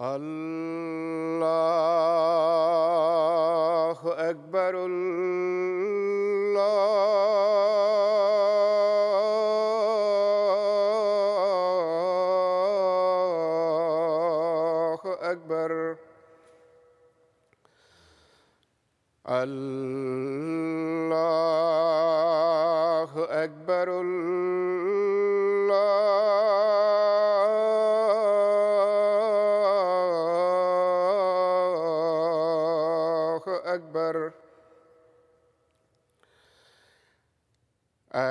الله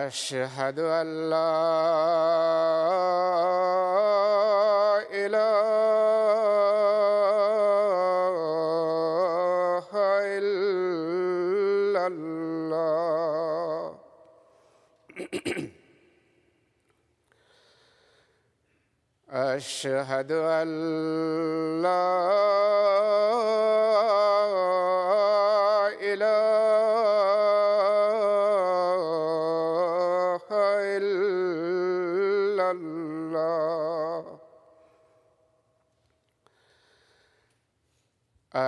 أشهد أن لا إله إلا الله. أشهد أن لا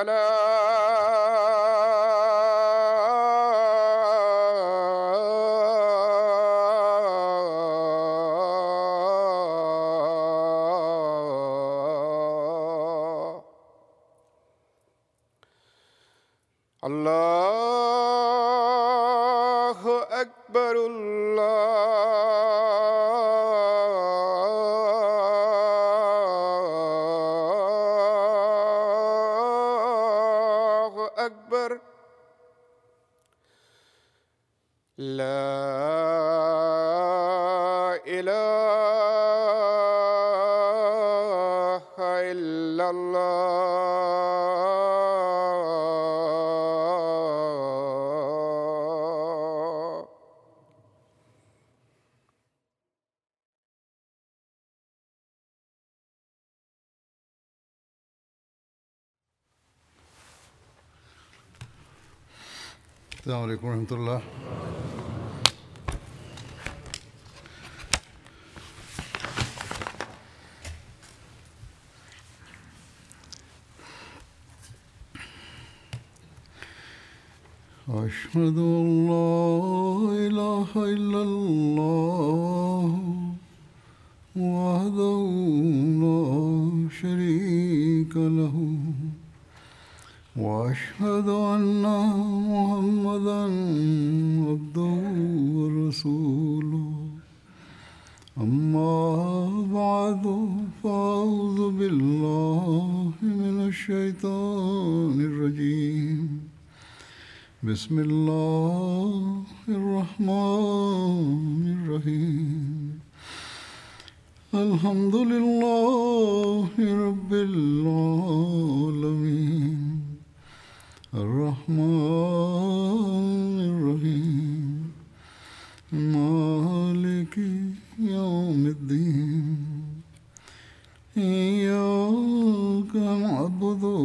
الفلاح أكبر لا عليكم ورحمة الله. أشهد أن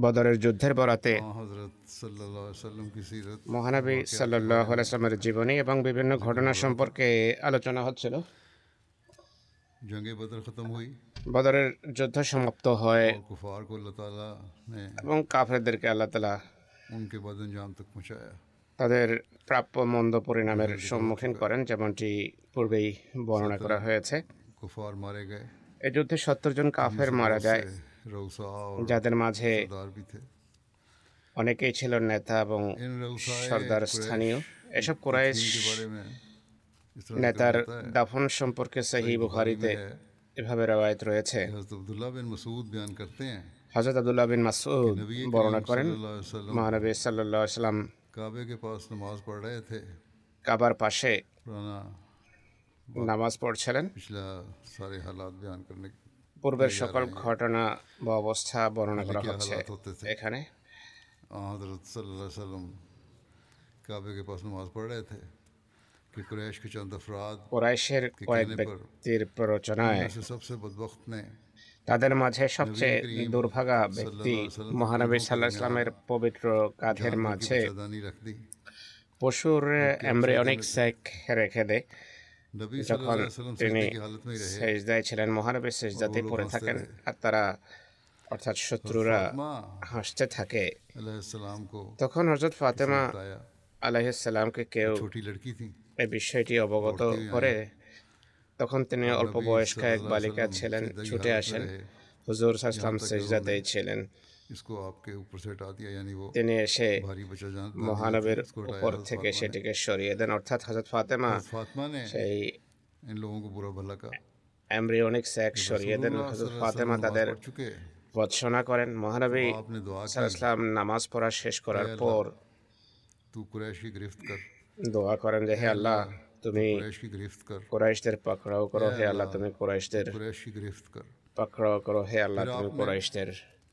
বদরের যুদ্ধের বরাতে মহানবী সাল্লাহ আলাইসলামের জীবনী এবং বিভিন্ন ঘটনা সম্পর্কে আলোচনা হচ্ছিল। বদরের যুদ্ধ সমাপ্ত হয় কুফার কো এবং কাফেরদেরকে আল্লাহ তাআলা উনকে বদনজাম তক তাদের প্রাপ্য মন্দ পরিণামের সম্মুখীন করেন যেমনটি পূর্বেই বর্ণনা করা হয়েছে। কুফার মারে গয়ে এই যুদ্ধে সত্তর জন কাফের মারা যায়। যাদের মাঝে অনেকেই ছিল নেতা এবং সর্দার স্থানীয়। এসব কোরাইশ নেতার দাফন সম্পর্কে সাহি বুখারিতে এভাবে রওয়ায়ত রয়েছে। হজরত আবদুল্লাহ বিন মাসুদ বর্ণনা করেন মহানবী সাল্লাহ সাল্লাম কাবার পাশে নামাজ পড়ছিলেন। পূর্বের সকল ঘটনা বা অবস্থা বর্ণনা করা হচ্ছে এখানে। তাদের মাঝে সবচেয়ে দুর্ভাগা ব্যক্তি মহানবী সাল্লাহ ইসলামের পবিত্র কাঁধের মাঝে পশুর অনেক রেখে দেয় যখন তিনি সেজদায় ছিলেন মহানবী সেজদাতেই পড়ে থাকেন আর তারা অর্থাৎ শত্রুরা হাসতে থাকে তখন হজরত ফাতেমা আলাইসাল্লামকে কেউ এই বিষয়টি অবগত করে তখন তিনি অল্প বয়স্ক এক বালিকা ছিলেন ছুটে আসেন হুজুর সাহসালাম সেজদাতেই ছিলেন তিনি এসে মহানবের উপর থেকে সেটিকে সরিয়ে দেন অর্থাৎ হজরত ফাতেমা সেই এমব্রিওনিক স্যাক সরিয়ে দেন হজরত ফাতেমা তাদের ভৎসনা করেন মহানবী সাল্লাম নামাজ পড়া শেষ করার পর দোয়া করেন যে হে আল্লাহ তুমি কোরাইশদের পাকড়াও করো হে আল্লাহ তুমি কোরাইশদের পাকড়াও করো হে আল্লাহ তুমি কোরাইশদের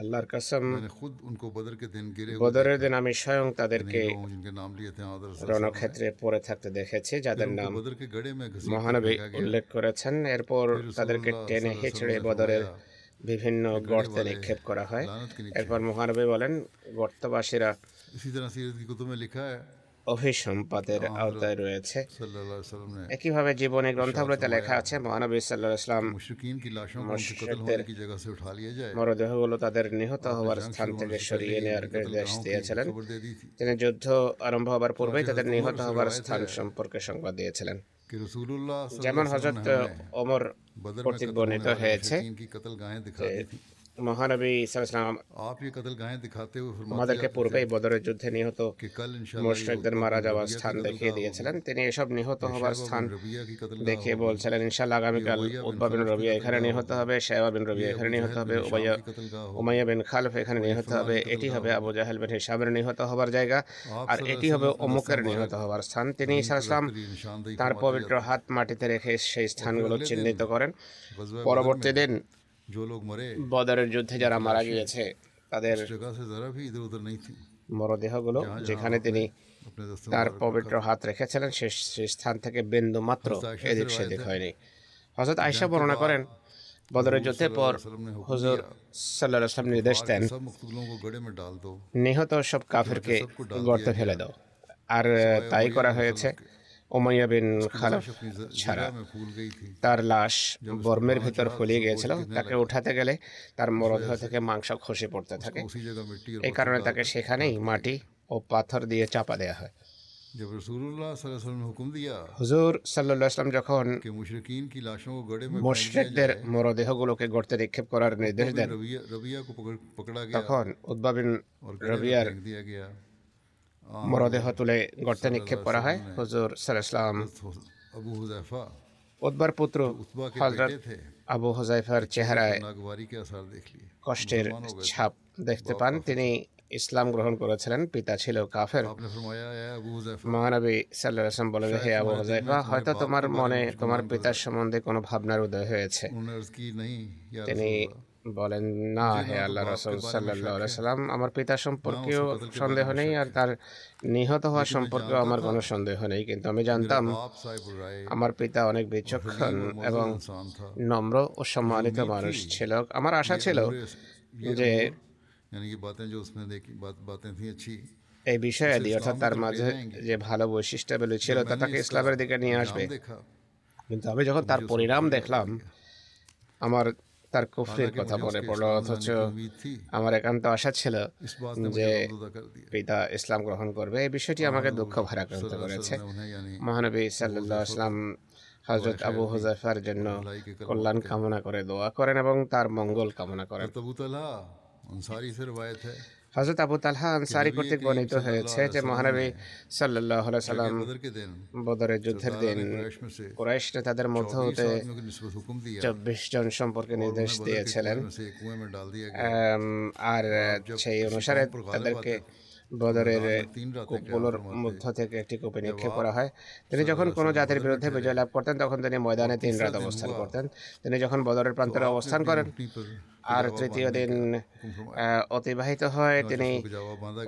আল্লাহর কসম বদরের দিন আমি স্বয়ং তাদেরকে রণক্ষেত্রে পড়ে থাকতে দেখেছি যাদের নাম মহানবী উল্লেখ করেছেন এরপর তাদেরকে টেনে হেঁচড়ে বদরের বিভিন্ন গর্তে নিক্ষেপ করা হয় এরপর মহানবী বলেন গর্তবাসীরা অভি সম্পদের আওতায় রয়েছে। একইভাবে জীবনে গ্রন্থাবলীতে লেখা আছে মহানবী সাল্লাহ ইসলাম মরদেহগুলো তাদের নিহত হওয়ার স্থান থেকে সরিয়ে নেওয়ার নির্দেশ দিয়েছিলেন। তিনি যুদ্ধ আরম্ভ হবার পূর্বেই তাদের নিহত হওয়ার স্থান সম্পর্কে সংবাদ দিয়েছিলেন। যেমন হজরত ওমর কর্তৃক বর্ণিত হয়েছে মহানবী ইসলাম আমাদেরকে পূর্বেই বদরের যুদ্ধে নিহত মুশ্রিকদের মারা যাওয়ার স্থান দেখিয়ে দিয়েছিলেন। তিনি এসব নিহত হবার স্থান দেখে বলছিলেন ইনশাল আগামীকাল উদ্বা বিন রবিয়া এখানে নিহত হবে শেবা বিন রবিয়া এখানে নিহত হবে উমাইয়া উমাইয়া বিন খালফ এখানে নিহত হবে এটি হবে আবু জাহেল বিন হিসাবের নিহত হবার জায়গা। আর এটি হবে অমুকের নিহত হবার স্থান। তিনি ইসলাম তার পবিত্র হাত মাটিতে রেখে সেই স্থানগুলো চিহ্নিত করেন। পরবর্তী দিন বদরের যুদ্ধে যারা মারা গিয়েছে তাদের মরদেহগুলো যেখানে তিনি তার পবিত্র হাত রেখেছিলেন সে স্থান থেকে বিন্দু মাত্র এদিক সেদিক হয়নি। হজরত আয়সা বর্ণনা করেন বদরের যুদ্ধের পর হুজুর সাল্লাহ নির্দেশ দেন নিহত সব কাফেরকে গর্তে ফেলে দাও। আর তাই করা হয়েছে ওমাইয়া বিন খালাফ ছাড়া তার লাশ বর্মের ভেতর ফলিয়ে গিয়েছিল। তাকে উঠাতে গেলে তার মরদেহ থেকে মাংস খসে পড়তে থাকে। এই কারণে তাকে সেখানেই মাটি ও পাথর দিয়ে চাপা দেওয়া হয়। হুজুর সাল্লাম যখন মুশরিকদের মরদেহগুলোকে গড়তে নিক্ষেপ করার নির্দেশ দেন। তখন উদ্ভাবিন রবিয়ার মরদেহ তুলে গর্তে নিক্ষেপ করা হয়। হজুর সালাম উদ্বার পুত্র হজরত আবু হজাইফার চেহারায় কষ্টের ছাপ দেখতে পান। তিনি ইসলাম গ্রহণ করেছিলেন। পিতা ছিল কাফের। মহানবী সাল্লাম বলে হে আবু হজাইফা হয়তো তোমার মনে তোমার পিতার সম্বন্ধে কোনো ভাবনার উদয় হয়েছে। তিনি বলেন না হে আল্লাহ রসুল সাল্লাহ সাল্লাম আমার পিতা সম্পর্কেও সন্দেহ নেই আর তার নিহত হওয়া সম্পর্কেও আমার কোনো সন্দেহ নেই। কিন্তু আমি জানতাম আমার পিতা অনেক বিচক্ষণ এবং নম্র ও সম্মানিত মানুষ ছিল। আমার আশা ছিল যে এই বিষয়াদি অর্থাৎ তার মাঝে যে ভালো বৈশিষ্ট্যাবলী ছিল তা তাকে ইসলামের দিকে নিয়ে আসবে। কিন্তু আমি যখন তার পরিণাম দেখলাম আমার তার কুফরির কথা মনে পড়ল অথচ আমার একান্ত আশা ছিল যে পিতা ইসলাম গ্রহণ করবে। এই বিষয়টি আমাকে দুঃখ ভারাক্রান্ত করেছে। মহানবী সাল্লাহ আসলাম হজরত আবু হুজাইফার জন্য কল্যাণ কামনা করে দোয়া করেন এবং তার মঙ্গল কামনা করেন। হজরত আবু তালহা আনসারি কর্তৃক বর্ণিত হয়েছে যে মহানবী সাল্লাহ সাল্লাম বদরের যুদ্ধের দিন কুরাইশরা তাদের মধ্য হতে চব্বিশ জন সম্পর্কে নির্দেশ দিয়েছিলেন। আর সেই অনুসারে তাদেরকে বদরের কুপগুলোর মধ্য থেকে একটি কূপে নিক্ষেপ করা হয়। তিনি যখন কোনো জাতির বিরুদ্ধে বিজয় লাভ করতেন তখন তিনি ময়দানে তিন রাত অবস্থান করতেন। তিনি যখন বদরের প্রান্তরে অবস্থান করেন আর তৃতীয় দিন অতিবাহিত হয় তিনি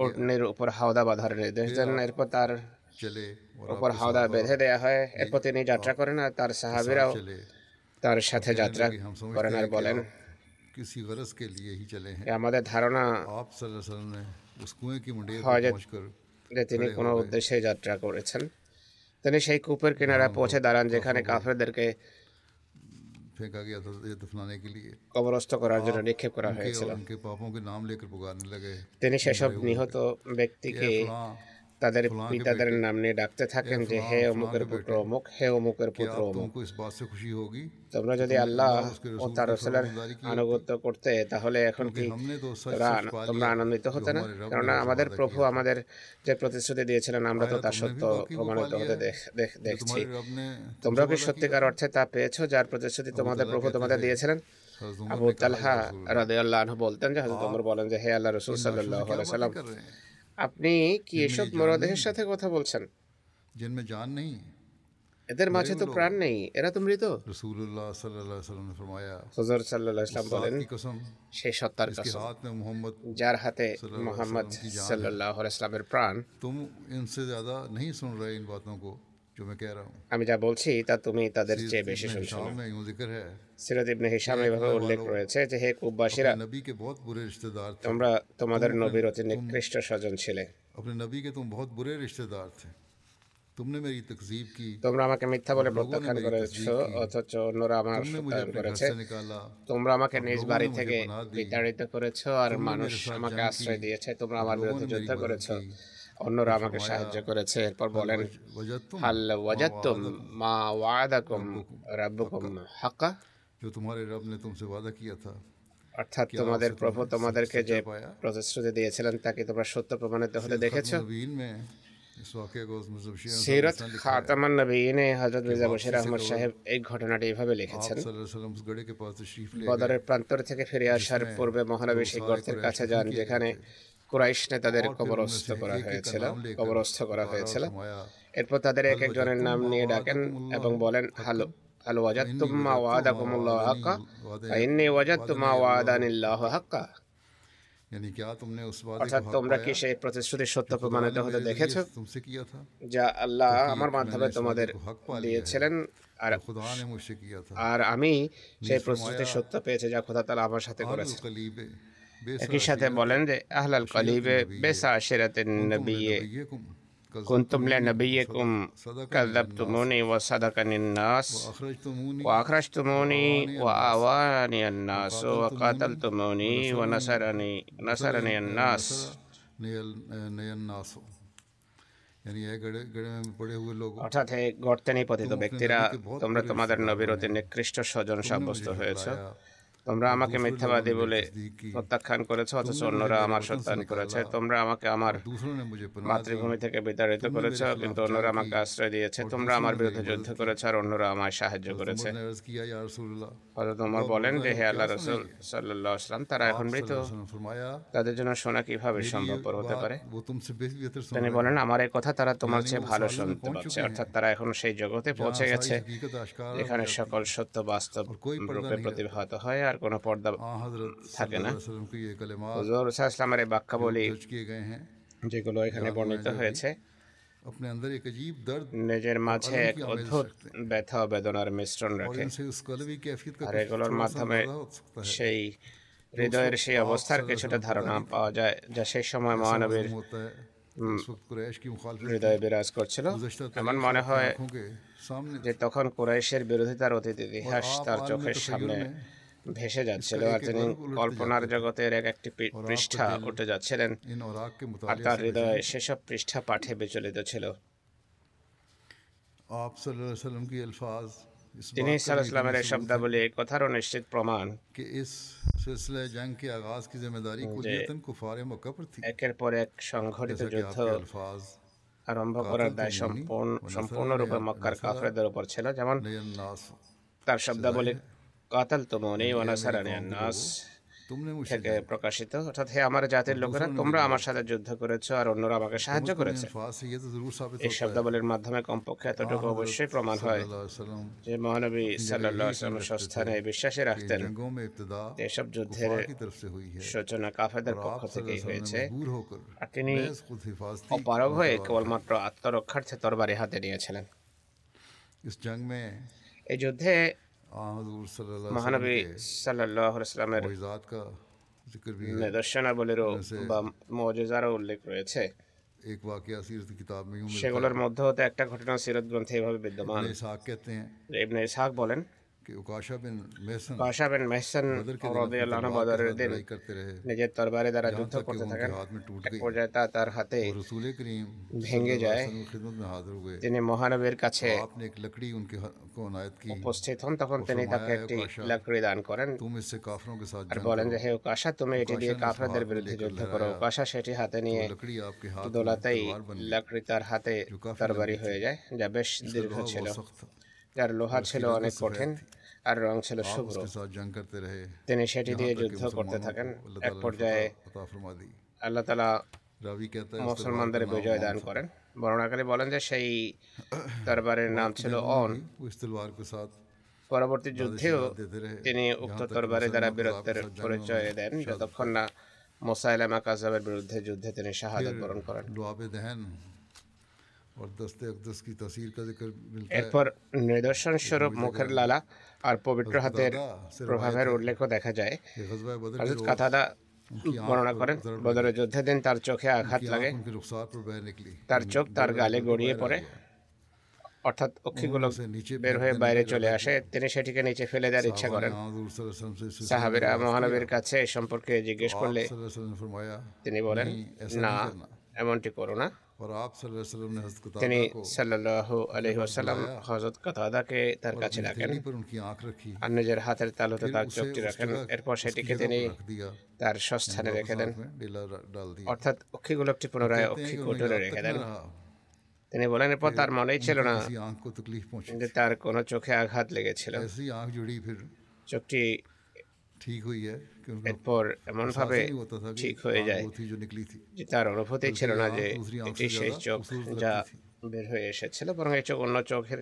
উটনির উপর হাওদা বাঁধার নির্দেশ দেন। এরপর তার উপর হাওদা বেঁধে দেয়া হয়। এরপর তিনি যাত্রা করেন আর তার সাহাবিরাও তার সাথে যাত্রা করেন আর বলেন আমাদের ধারণা যে তিনি কোনো উদ্দেশ্যে যাত্রা করেছেন। তিনি সেই কূপের কিনারা পৌঁছে দাঁড়ান যেখানে কাফেরদেরকে پھینکا گیا تھا دفنانے کے لیے۔ قبرستوں کو راجر نے نکھے کو ہے ان کے پاپوں کے نام لے کر پکارنے لگے۔ تینے ششب نہیں ہو تو بیکتی کے তাদের পিতাদের নাম নিয়ে ডাকতে থাকেন যে হে অমুকের পুত্র অমুক হে অমুকের পুত্র অমুক। তোমরা যদি আল্লাহ ও তার রসুলের আনুগত্য করতে তাহলে এখন কি তোমরা আনন্দিত হতে না? কেননা আমাদের প্রভু আমাদের যে প্রতিশ্রুতি দিয়েছিলেন আমরা তো তার সত্য প্রমাণিত হতে দেখছি। তোমরা কি সত্যিকার অর্থে তা পেয়েছ? যার প্রতিশ্রুতি তোমাদের প্রভু তোমাদের দিয়েছিলেন। আবু তালহা রাদিয়াল্লাহু আনহু বলতেন যে হযরত ওমর বলেন যে হে আল্লাহ রাসূল সাল্লাল্লাহু আলাইহি সাল্লাম আপনি কি এসব মরদেহের সাথে কথা বলছেন जिनमें जान नहीं এদের মাঝে তো প্রাণ নেই এরা তো মৃত रसूलुल्लाह सल्लल्लाहु अलैहि वसल्लम ने फरमाया হুজুর সাল্লাল্লাহু আলাইহি সাল্লাম বলেন की कसम সেই সত্তার के কসম हाथ में मोहम्मद যার হাতে মোহাম্মদ সাল্লাল্লাহু আলাইহি সাল্লামের প্রাণ तुम इनसे ज़्यादा नहीं सुन रहे इन बातों को जो मैं कह रहा हूँ আমি যা বলছি তা তুমি তাদের চেয়ে বেশি শুনছো। সিরাত ইবনে হিশাম এভাবে উল্লেখ রয়েছে যে হে কুব্বাসীরা তোমরা তোমাদের নবীর অতি নিকৃষ্ট স্বজন ছিলে। তোমরা আমাকে মিথ্যা বলে প্রত্যাখ্যান করেছ অথচ অন্যরা আমার করেছে। তোমরা আমাকে নিজ বাড়ি থেকে বিতাড়িত করেছ আর মানুষ আমাকে আশ্রয় দিয়েছে তোমরা আমার বিরুদ্ধে যুদ্ধ করেছ। অন্যরা আমাকে সাহায্য করেছে এরপর বলেন वजह तुम হাল ওয়াজাত্তুম মা ওয়াদাকুম রাব্বুকুম হাক্কা जो तुम्हारे रब ने तुमसे वादा किया था অর্থাৎ তোমাদের প্রভু তোমাদেরকে যে প্রতিশ্রুতি দিয়েছিলেন তাকে তোমরা সত্য প্রমাণিত হতে দেখেছো नबीन में इस वाक़े को मुझे बशीर अहमद সিরত हसन लिखा है। খাতামান নবীনে হযরত মির্জা বশির আহমদ সাহেব এই ঘটনাটি এভাবে লিখেছেন आप सल्लल्लाहु अलैहि वसल्लम उस गड़े के पास तशरीफ ले বদরের প্রান্তর থেকে ফিরে আসার পূর্বে মহানবী সেই গর্তের কাছে যান যেখানে কুরাইশ নেতাদের কবরস্থ করা হয়েছিল কবরস্থ করা হয়েছিল। এরপর তাদের এক একজনের নাম নিয়ে ডাকেন এবং বলেন হ্যালো অর্থাৎ তোমরা কি সেই প্রতিশ্রুতি সত্য প্রমাণিত হতে দেখেছ? যা আল্লাহ আমার মাধ্যমে তোমাদের দিয়েছিলেন আর আর আমি সেই প্রতিশ্রুতি সত্য পেয়েছি যা খোদা তালা আমার সাথে করেছে একই সাথে বলেন যে আহলাল কলিবে বেসা আশিরাতের নবিয়ে কুন্তুমলে নবিয়েকুম কাজদাব তুমুনি ও সাদাকানিন নাস ও আখরাজ তুমুনি ও আওয়ানি নাস ও কাতাল তুমুনি ও নাসারানি নাসারানি নাস। অর্থাৎ গর্তে নিপতিত ব্যক্তিরা তোমরা তোমাদের নবীর অতি নিকৃষ্ট স্বজন সাব্যস্ত হয়েছে। তোমরা আমাকে মিথ্যাবাদী বলে প্রত্যাখ্যান করেছ অথচ অন্যরা আমার সত্যায়ন করেছে। তোমরা আমাকে আমার মাতৃভূমি থেকে বিতাড়িত করেছ কিন্তু অন্যরা আমাকে আশ্রয় দিয়েছে। তোমরা আমার বিরুদ্ধে যুদ্ধ করেছ আর অন্যরা আমায় সাহায্য করেছে। হজরত বলেন যে হে আল্লাহ রসুল সাল্লাহ তারা এখন মৃত। তাদের জন্য শোনা কীভাবে সম্ভবপর হতে পারে? তিনি বলেন আমার এই কথা তারা তোমার চেয়ে ভালো শুনতে পাচ্ছে। অর্থাৎ তারা এখন সেই জগতে পৌঁছে গেছে। এখানে সকল সত্য বাস্তব রূপে প্রতিভাত হয় আর কোনো পর্দা থাকে না। হুজুর সাহসালামের বাক্যা বলি যেগুলো এখানে বর্ণিত হয়েছে। নিজের মাঝে এক অদ্ভুত ব্যথা বেদনার মিশ্রণ রাখে। আর এগুলোর মাধ্যমে সেই হৃদয়ের সেই অবস্থার কিছুটা ধারণা পাওয়া যায় যা সেই সময় মহানবীর হৃদয়ে বিরাজ করছিল। এমন মনে হয় যে তখন কুরাইশের বিরোধিতার অতীত ইতিহাস তার চোখের সামনে ভেসে যাচ্ছে। আর তিনি কল্পনার জগতের এক একটি পৃষ্ঠা উঠে যাচ্ছিলেন আর তার হৃদয়ে সেসব পৃষ্ঠা পাঠে বিচলিত ছিল। তিনি সাল্লামের এই শব্দাবলী এই কথারও নিশ্চিত প্রমাণ। একের পর এক সংঘটিত যুদ্ধ আরম্ভ করার দায় সম্পূর্ণ সম্পূর্ণরূপে মক্কার কাফরেদের উপর ছিল। যেমন তার শব্দাবলী কাতালতমনি ওয়া নাসারানি আন-নাস থেকে প্রকাশিত। অর্থাৎ হে আমার জাতির লোকেরা তোমরা আমার সাথে যুদ্ধ করেছ আর অন্যরা আমাকে সাহায্য করেছে। এই শব্দাবলীর মাধ্যমে কমপক্ষে এতটুকু অবশ্যই প্রমাণ হয় যে মহানবী সাল্লাম সংস্থানে বিশ্বাসী রাখতেন এসব যুদ্ধের সূচনা কাফেদের পক্ষ থেকে হয়েছে। আর তিনি অপারগ হয়ে কেবলমাত্র আত্মরক্ষার্থে তরবারি হাতে নিয়েছিলেন। এই যুদ্ধে মহানবী সাল্লাহ ইসলামের নিদর্শনাবলীরও বা মজেজারও উল্লেখ রয়েছে। সেগুলোর মধ্যে হতে একটা ঘটনা সিরত গ্রন্থে এভাবে বিদ্যমান। ইবনে ইসহাক বলেন নিজের তরবারি দ্বারা যুদ্ধ করতে থাকেন পর্যায়ে তার হাতে ভেঙে যায় তিনি মহানবীর কাছে উপস্থিত হন তখন তিনি তাকে একটি লাকড়ি দান করেন আর বলেন যে হে কাশা তুমি এটি দিয়ে কাফরাদের বিরুদ্ধে যুদ্ধ করো কাশা সেটি হাতে নিয়ে দোলাতেই লাকড়ি তার হাতে তরবারি হয়ে যায় যা বেশ দীর্ঘ ছিল যার লোহা ছিল অনেক কঠিন আর রং ছিল শুভ্র। তিনি সেটি দিয়ে যুদ্ধ করতে থাকেন। এক পর্যায়ে আল্লাহ তালা মুসলমানদের বিজয় দান করেন। বর্ণাকারী বলেন যে সেই দরবারের নাম ছিল অন। পরবর্তী যুদ্ধেও তিনি উক্ত তরবারি দ্বারা বীরত্বের পরিচয় দেন যতক্ষণ না মোসাইলামা কাজাবের বিরুদ্ধে যুদ্ধে তিনি শাহাদত বরণ করেন। এরপর নিদর্শন স্বরূপ মুখের লালা আর পবিত্র হাতের প্রভাবের উল্লেখও দেখা যায়। কথাটা বর্ণনা করেন বদরের যুদ্ধের দিন তার চোখে আঘাত লাগে। তার চোখ তার গালে গড়িয়ে পড়ে। অর্থাৎ অক্ষিগুলো বের হয়ে বাইরে চলে আসে তিনি সেটিকে নিচে ফেলে দেওয়ার ইচ্ছা করেন। সাহাবিরা মহানবীর কাছে এ সম্পর্কে জিজ্ঞেস করলে তিনি বলেন না এমনটি করো না। তিনি সাল্লাহ আলহিহাসাল্লাম হজরত কাতাদাকে তার কাছে রাখেন আর নিজের হাতের তালুতে তার চোখটি রাখেন এরপর সেটিকে তিনি তার সস্থানে রেখে দেন অর্থাৎ অক্ষি গোলকটি পুনরায় অক্ষি কোটরে রেখে দেন তিনি বলেন এরপর তার মনেই ছিল না তার কোনো চোখে আঘাত লেগেছিল চোখটি এরপর এমনভাবে ঠিক হয়ে যায় তার অনুভূতি ছিল না যে এটি সেই চোখ যা বের হয়ে এসেছিল বরং এই চোখ অন্য চোখের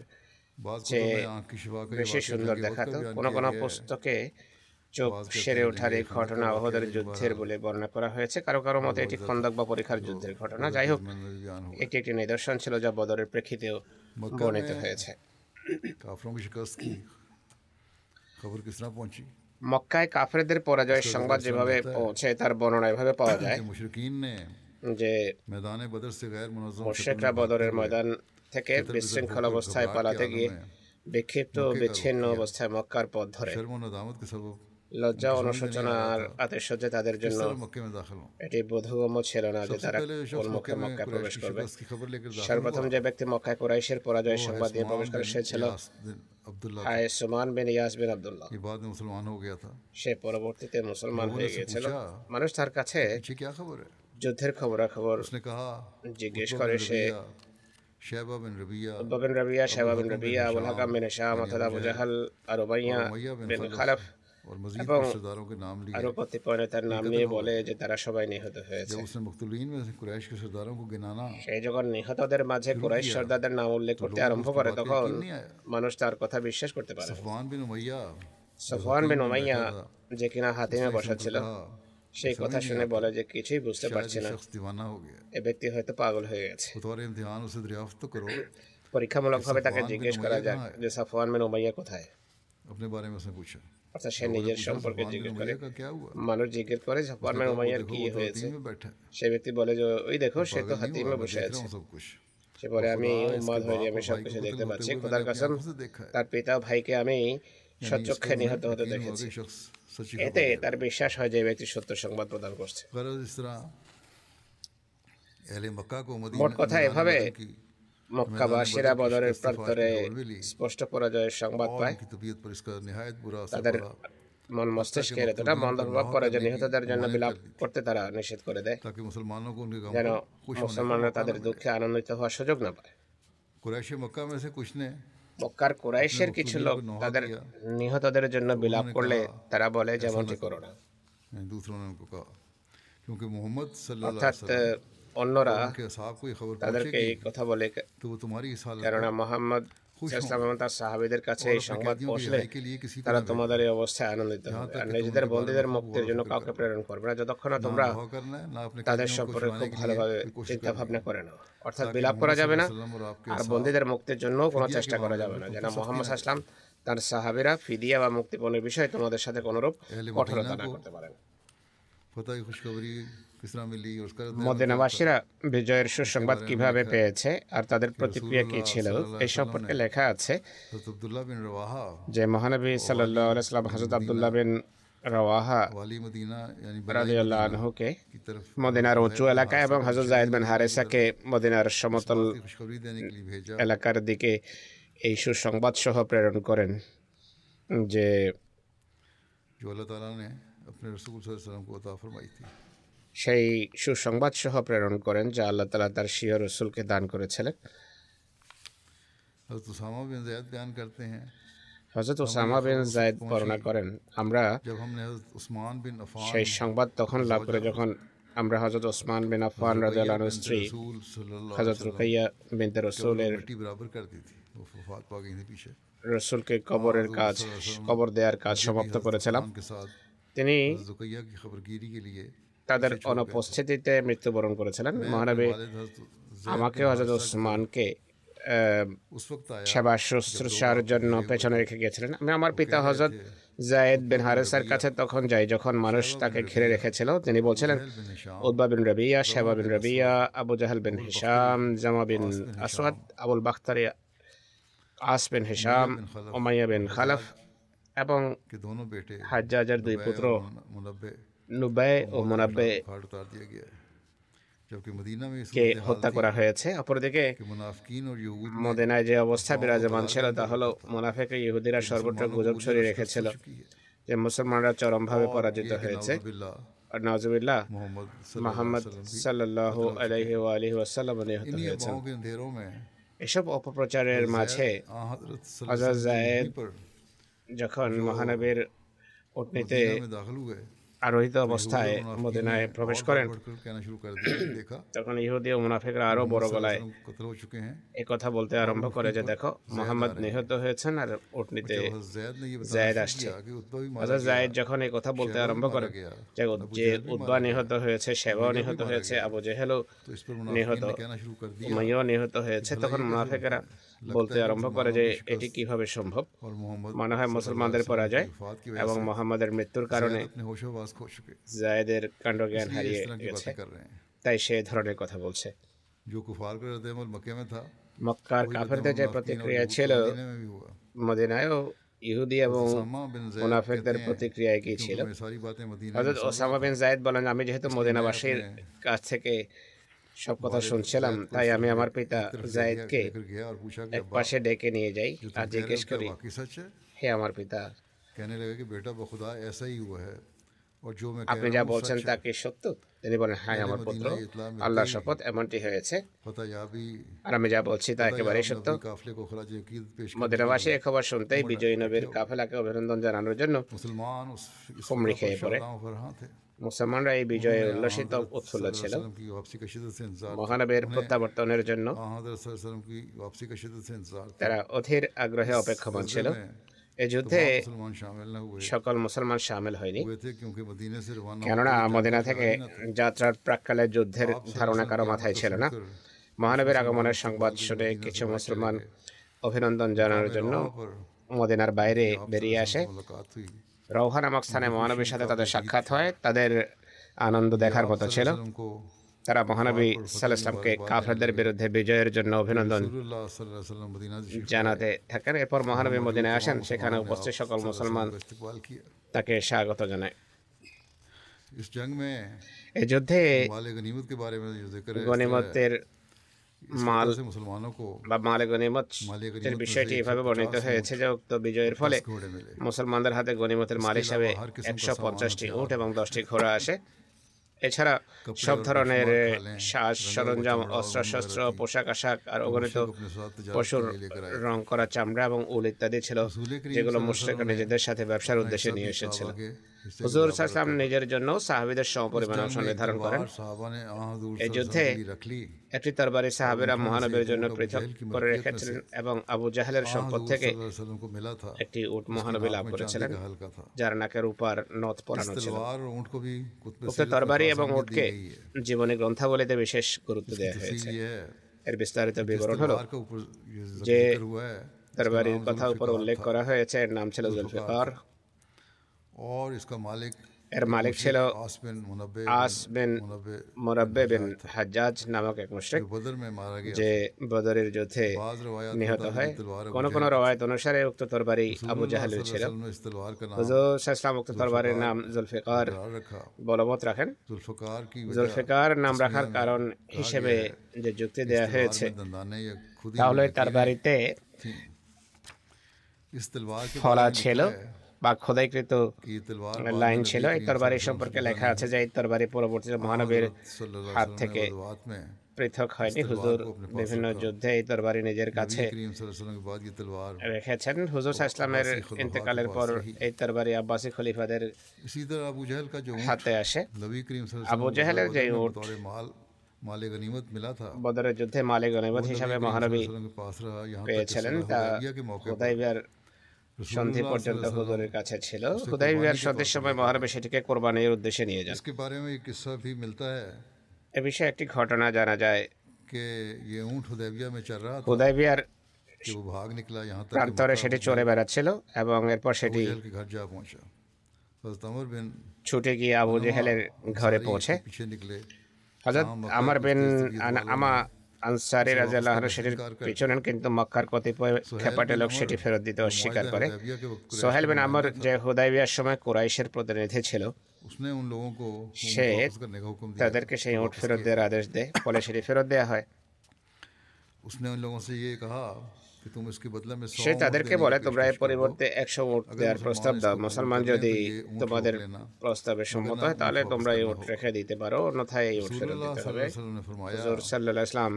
বেশি সুন্দর দেখাতো। কোন কোন পুস্তকে চোখ সেরে ওঠার এই ঘটনা অহদের যুদ্ধের বলে বর্ণনা করা হয়েছে। কারও কারও মতে এটি খন্দক বা পরীক্ষার যুদ্ধের ঘটনা। যাই হোক এটি একটি নিদর্শন ছিল যা বদরের প্রেক্ষিতেও বর্ণিত হয়েছে। মক্কায় কাফেরদের পরাজয়ের সংবাদ যেভাবে পৌঁছে তার বর্ণনা এভাবে পাওয়া যায় যে মুশরিকরা বদরের ময়দান থেকে বিশৃঙ্খল অবস্থায় পালাতে গিয়ে বিক্ষিপ্ত বিচ্ছিন্ন অবস্থায় মক্কার পথ ধরে। লজ্জা অনুশোচনার আতিশয্যে তাদের জন্য এটি বোধগম্য ছিল না যে তারা কোন মুখে মক্কায় প্রবেশ করবে। সর্বপ্রথম যে ব্যক্তি মক্কায় কুরাইশের পরাজয়ের সংবাদ দিয়ে প্রবেশ করে সে ছিল अब्दुल्ला হায় সুমান বিন ইয়াস বিন আব্দুল্লাহ ये बाद में मुसलमान हो गया था সে পরবর্তীতে মুসলমান হয়ে গিয়েছিল पूछा মানুষ তার কাছে पीछे क्या खबर है যুদ্ধের খবরাখবর उसने कहा জিজ্ঞেস उतबा করে बिन সে Rabia, Shaiba bin Rabia Utba bin Rabia Shaiba bin Rabia Abul Hakam bin Shah অর্থাৎ আবু জাহাল আর Umayya Umayya bin bin Khalaf और मजीद এবং रिश्तेदारों के नाम लिए আরো কতিপয় নেতার নাম নিয়ে বলে যে তারা সবাই নিহত হয়েছে जब उसने मकतुलीन में से कुरैश के सरदारों को गिनाना সেই যখন নিহতদের মাঝে কুরাইশ সর্দারদের নাম উল্লেখ করতে আরম্ভ করে তখন মানুষ তার কথা বিশ্বাস করতে পারে Safwan bin Umayya Safwan bin Umayya যে কিনা হাতিমে বসা ছিল कहा সেই কথা শুনে বলে যে কিছুই বুঝতে शायद পারছি ये না शख्स दीवाना हो गया এ ব্যক্তি হয়তো পাগল হয়ে গেছে बतौर इम्तिहान उसे दरियाफ्त तो करो পরীক্ষামূলকভাবে তাকে জিজ্ঞেস করা যাক যে সাফওয়ান বিন উমাইয়া কোথায় अपने बारे में उसने पूछा অর্থাৎ সে নিজের সম্পর্কে জিজ্ঞেস করে মানুষ জিজ্ঞেস করে জাপানের উমাইয়ার কি হয়েছে? সে ব্যক্তি বলে যে ওই দেখো সে তো হাতিমে বসে আছে। সে বলে আমি উম্মাদ হয়ে আমি সব কিছু দেখতে পাচ্ছি। খোদার কাসম তার পিতা ভাইকে আমি সচক্ষে নিহত হতে দেখেছি। এতে তার বিশ্বাস হয় যে ব্যক্তি সত্য সংবাদ প্রদান করছে। মোট কথা এভাবে মক্কাবাসীরা বদরের প্রান্তরে স্পষ্ট পরাজয়ের সংবাদ পায়। তাদের মন মস্তিষ্কের এতটা মন্দ প্রভাব পড়ে যে নিহতদের জন্য বিলাপ করতে তারা নিষেধ করে দেয়। যেন মুসলমানরা তাদের দুঃখে আনন্দিত হওয়ার সুযোগ না পায়। মক্কার কোরাইশের কিছু লোক তাদের নিহতদের জন্য বিলাপ করলে তারা বলে যেমনটি করো না। অর্থাৎ অন্যরা তাদেরকে এই কথা বলে কেননা মোহাম্মদ তার সাহাবিদের কাছে এই সংবাদ পৌঁছলে তারা তোমাদের এই অবস্থায় আনন্দিত হবে। আর নিজেদের বন্দীদের মুক্তির জন্য কাউকে প্রেরণ করবে না। যতক্ষণ না তোমরা তাদের সম্পর্কে খুব ভালোভাবে চিন্তা ভাবনা করে না অর্থাৎ বিলাপ করা যাবে না আর বন্দীদের মুক্তির জন্য কোনো চেষ্টা করা যাবে না। যেন মোহাম্মদ ইসলাম তার সাহাবিরা ফিদিয়া বা মুক্তিপণের বিষয়ে তোমাদের সাথে কোনোরূপ কঠোরতা না করতে পারেন। फतह की खुशखबरी किस तरह मिली और उसका रद्द মদিনাবাসীরা বিজয়ের সুসংবাদ কিভাবে পেয়েছে আর তাদের প্রতিক্রিয়া কি ছিল এই সম্পর্কে লেখা আছে हज़रत अब्दुल्ला बिन रवाहा যে মহানবী সাল্লাহ আলাইসাল্লাম হজরত আবদুল্লাহ বিন রওয়াহা वाली मदीना यानी রাদিয়াল্লাহু আনহুকে की तरफ মদিনার উঁচু এলাকা এবং হজরত জায়েদ বিন হারেসাকে মদিনার সমতল की खुशखबरी देने के लिए भेजा এলাকার দিকে এই সুসংবাদ সহ প্রেরণ করেন যে जो अल्लाह ताला ने अपने रसूल सल्लल्लाहु अलैहि वसल्लम को अता फरमाई थी সেই সুসংবাদ সহ প্রেরণ করেন যা আল্লাহ তালা তার শিয় রসুলকে দান করেছিলেন। হজরত ওসামা বিন জায়দ বর্ণনা করেন আমরা সেই সংবাদ তখন লাভ করে যখন আমরা হজরত ওসমান বিন আফান রাজালান স্ত্রী হজরত রুকাইয়া বিনতে রসুলের রসুলকে কবরের কাজ কবর দেওয়ার কাজ সমাপ্ত করেছিলাম। তিনি তাদের অনুপস্থিতিতে মৃত্যুবরণ করেছিলেন। মহানবী আমাকে হজরত ওসমানকে সেবা শুশ্রূষার জন্য পেছনে রেখে গিয়েছিলেন। আমি আমার পিতা হজরত জায়েদ বিন হারেসার কাছে তখন যাই যখন মানুষ তাকে ঘিরে রেখেছিল তিনি বলছিলেন উদ্বা বিন রবিয়া শেবা বিন রবিয়া আবু জাহাল বিন হিসাম জামা বিন আসওয়াদ আবুল বাখতারিয়া আস বিন হিসাম ওমাইয়া বিন খালাফ। এবং হাজ্জাজের দুই পুত্র। কে হত্যা করা হয়েছে? অপরদিকে মদিনায় যে অবস্থা বিরাজমান ছিল তা হলো মোনাফেক ইহুদিরা সর্বত্র গুজব ছড়িয়ে রেখেছিল। যে মুসলমানরা চরমভাবে পরাজিত হয়েছে। নাজবিল্লাহ মোহাম্মদ সাল্লাল্লাহু আলাইহি ওয়া আলিহি নিহত হয়েছেন। এসব অপপ্রচারের মাঝে যখন মহানবীর উটনিতে আরোহিত অবস্থায় মদিনায় প্রবেশ করেন। তখন ইহুদি ও মুনাফিকরা আরও বড় গলায় এ কথা বলতে আরম্ভ করে যে দেখো মোহাম্মদ নিহত হয়েছেন আর উটনিতে জায়দ আসছে। অর্থাৎ জায়দ যখন এই কথা বলতে আরম্ভ করে যে উদ্বা নিহত হয়েছে সেবাও নিহত হয়েছে আবু জেহেলও নিহত উমাইয়াও নিহত হয়েছে তখন মুনাফিকরা বলতে আরম্ভ করে যে এটি কীভাবে সম্ভব? মনে হয় মুসলমানদের পরাজয় এবং মোহাম্মদের মৃত্যুর কারণে জায়েদের কাণ্ড জ্ঞান হারিয়ে গেছে। তাই সে ধরনের কথা বলছে। মক্কার কাফেরদের যে প্রতিক্রিয়া ছিল মদিনায়ও ইহুদি এবং মুনাফেকদের প্রতিক্রিয়ায় কি ছিল। ওসামা বিন জায়েদ বলেন আমি যেহেতু মদিনাবাসীর কাছ থেকে সব কথা শুনছিলাম তাই আমি আমার পিতা জায়েদকে এক পাশে ডেকে নিয়ে যাই আর জিজ্ঞেস করি হে আমার পিতা। আপনি যা বলছেন তা কি সত্য? তিনি বলেন হ্যাঁ আমার পুত্র আল্লাহ শপথ এমনটি হয়েছে। আর আমি যা বলছি তা একেবারে সত্য। মদিনাবাসী খবর শুনতেই বিজয়ী নবীর কাফেলাকে অভিনন্দন জানানোর জন্য হুমড়ি খেয়ে পড়ে। মুসলমানরা এই বিজয়ে উল্লসিত উৎফুল্ল ছিল মহানবের প্রত্যাবর্তনের জন্য তারা অধীর আগ্রহে অপেক্ষমান ছিল। এই যুদ্ধে সকল মুসলমান সামিল হয়নি। কেননা মদিনা থেকে যাত্রার প্রাককালে যুদ্ধের ধারণা কারও মাথায় ছিল না। মহানবের আগমনের সংবাদ শুনে কিছু মুসলমান অভিনন্দন জানানোর জন্য মদিনার বাইরে বেরিয়ে আসে। রৌহা নামক স্থানে মহানবীর সাথে তাদের সাক্ষাৎ হয়। তাদের আনন্দ দেখার মতো ছিল। তারা মহানবী সাল্লাহামকে কাফরাদের বিরুদ্ধে বিজয়ের জন্য অভিনন্দন জানাতে থাকেন। এরপর মহানবী মদিনায় আসেন। সেখানে উপস্থিত সকল মুসলমান তাকে স্বাগত জানায়। এই যুদ্ধে গনিমতের মাল বা মালে গনিমত এর বিষয়টি এভাবে বর্ণিত হয়েছে যে উক্ত বিজয়ের ফলে মুসলমানদের হাতে গনিমতের মাল হিসাবে একশো পঞ্চাশটি উট এবং দশটি ঘোড়া আসে। এছাড়া সব ধরনের শ্বাস সরঞ্জাম অস্ত্রশস্ত্র পোশাক আশাক আর অগণিত পশুর রং করা চামড়া এবং উল ইত্যাদি ছিল যেগুলো মুশ্রেক নিজেদের সাথে ব্যবসার উদ্দেশ্যে নিয়ে এসেছিল। হুজুর সাহসাম নিজের জন্য সাহাবিদের সমপরিমাণ অংশ নির্ধারণ করেন। এই যুদ্ধে अलैहि वसल्लम के लिए रख ली একটি তরবারি সাহাবেরা उनमें से মহানবীর एक জন্য ऊँट अबू পৃথক जहल की করে मलकियत में রেখেছিলেন से এবং আবু জাহেলের आ সম্পদ हजूर থেকে सल्लल्लाहु अलैहि वसल्लम को मिला था একটি উট उसकी মহানবী नाक লাভ में করেছিলেন चांदी का हल्का था যার নাকের উপর নথ इस পরানো ছিল तलवार और ऊँट को भी कुतुब উক্ত सीरत में তরবারি खास এবং अहमियत दी উটকে गई है জীবনী গ্রন্থাবলীতে বিশেষ গুরুত্ব इसकी দেওয়া হয়েছে तफसील ये है এর বিস্তারিত जिस বিবরণ হলো तलवार का ऊपर ये जे जिक्र हुआ है इसका তরবারির नाम কথা উপর जुल्फ़िकार উল্লেখ था। করা হয়েছে এর নাম ছিল জুলফিকার और इसका मालिक এর মালিক ছিল আসবেন বিন মোরাব্বে বিন হাজ্জাজ নামক এক মুশরিক যে বদরের যুদ্ধে নিহত হয় কোন কোন রওয়ায়ত অনুসারে উক্ত তরবারি আবু জাহালের ছিল হুজুর ইসলাম উক্ত তরবারের নাম জুলফিকার বলবৎ রাখেন জুলফিকার নাম রাখার কারণ হিসেবে যে যুক্তি দেয়া হয়েছে তাহলে তার বাড়িতে ফলা ছিল বা খোদাইকৃত মানে লাইন ছিল এই তরবারি সম্পর্কে লেখা আছে যে এই তরবারি পরবর্তী মহানবীর হাত থেকে পৃথক হয়নি হুজুর বিভিন্ন যুদ্ধে এই তরবারি নিজের কাছে রেখেছেন। হুজুর ইসলামের ইন্তেকালের পর এই তরবারি আব্বাসী খলিফাদের হাতে আসে। আবু জাহেলের যে উট মালে গনিমত মিলা থা। বদরের যুদ্ধে মালে গনিমত হিসাবে মহানবী পেয়েছিলেন তা সন্ধি পর্যন্ত হুজুরের কাছে ছিল। হুদাইবিয়ার সন্ধির সময় মহারবে সেটিকে কোরবানির উদ্দেশ্যে নিয়ে যান। এ বিষয়ে একটি ঘটনা জানা যায়। হুদাইবিয়ার প্রান্তরে সেটি চলে বেড়াচ্ছিল এবং এরপর সেটি ছুটে গিয়ে আবু জেহেলের ঘরে পৌঁছে। হজরত আমার বিন আমা আনসারি আল্লাহর শরীর পিছনে কিন্তু মক্কার কতিপয় খেপাটে লোক সেটি ফেরত দিতে অস্বীকার করে। সোহেল বিন আমর যে হুদাইবিয়ার সময় কুরাইশের প্রতিনিধি ছিল সে তাদেরকে সেই উঠ ফেরত দেওয়ার আদেশ দেয়। ফলে সেটি ফেরত দেওয়া হয়। সে তাদেরকে বলে তোমরা এর পরিবর্তে একশো ভোট দেওয়ার প্রস্তাব দাও। মুসলমান যদি তোমাদের প্রস্তাবে সম্মত হয় তাহলে তোমরা এই ভোট। রেখে দিতে পারো অন্যথায় এই ভোট ফেরত দিতে হবে। হুজুর সাল্লাহ ইসলাম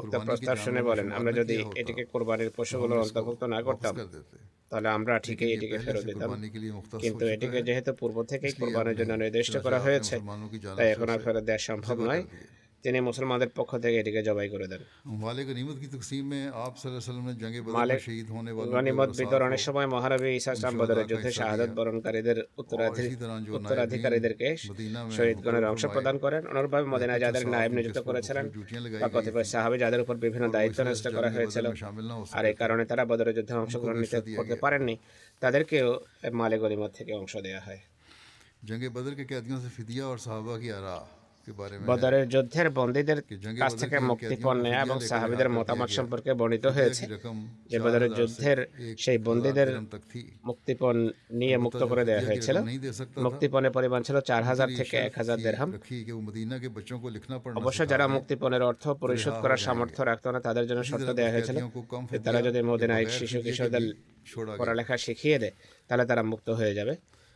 উক্ত প্রস্তাব শুনে বলেন আমরা যদি এটিকে কোরবানির পশুগুলো অন্তর্ভুক্ত না করতাম তাহলে আমরা ঠিকই এটিকে ফেরত দিতাম কিন্তু এটিকে যেহেতু পূর্ব থেকেই কোরবানির জন্য নির্দিষ্ট করা হয়েছে তাই এখন আর ফেরত দেওয়া সম্ভব নয়। তিনি মুসলমানদের পক্ষ থেকে এটিকে জবাই করে দেন माले गनीमत की तकसीम में आप सल्लल्लाहु अलैहि वसल्लम ने जंग बदर माले में शहीद होने वालों के গনিমত वसात বিতরণের को সময় মহানবী ঈসা ইসলাম বদরের যুদ্ধে শাহাদত বরণকারীদের উত্তরাধি- इसी तरह जो উত্তরাধিকারীদেরকে মদিনা में শহীদগণের অংশ फरमाए, প্রদান করেন অনুরূপভাবে মদিনায় যাদের साहब নায়েব जिस নিযুক্ত पर করেছিলেন ड्यूटियां लगाई বা गई কতিপয় সাহাবী যাদের উপর বিভিন্ন দায়িত্ব ন্যস্ত করা जंग হয়েছিল बदर में शामिल ना हो আর सके এই কারণে তারা বদরের যুদ্ধে অংশগ্রহণ নিতে করতে পারেননি তাদেরকেও মালে গনিমত থেকে অংশ দেওয়া হয় जंग बदर के कैदियों से फिदिया और साहबा की आरा के बारे में বদরের যুদ্ধের বন্দীদের কাছ থেকে মুক্তিপণ নেয়া এবং সাহাবিদের মতামত সম্পর্কে বর্ণিত হয়েছে যে বদরের যুদ্ধের সেই বন্দীদের মুক্তিপণ নিয়ে মুক্ত করে দেওয়া হয়েছিল মুক্তিপণের পরিমাণ ছিল চার হাজার থেকে এক হাজার দেড়হাম অবশ্য যারা মুক্তিপণের অর্থ পরিশোধ করার সামর্থ্য রাখত না তাদের জন্য শর্ত দেওয়া হয়েছিল তারা যদি মদিনায় শিশু কিশোরদের পড়ালেখা শিখিয়ে দেয় তাহলে তারা মুক্ত হয়ে যাবে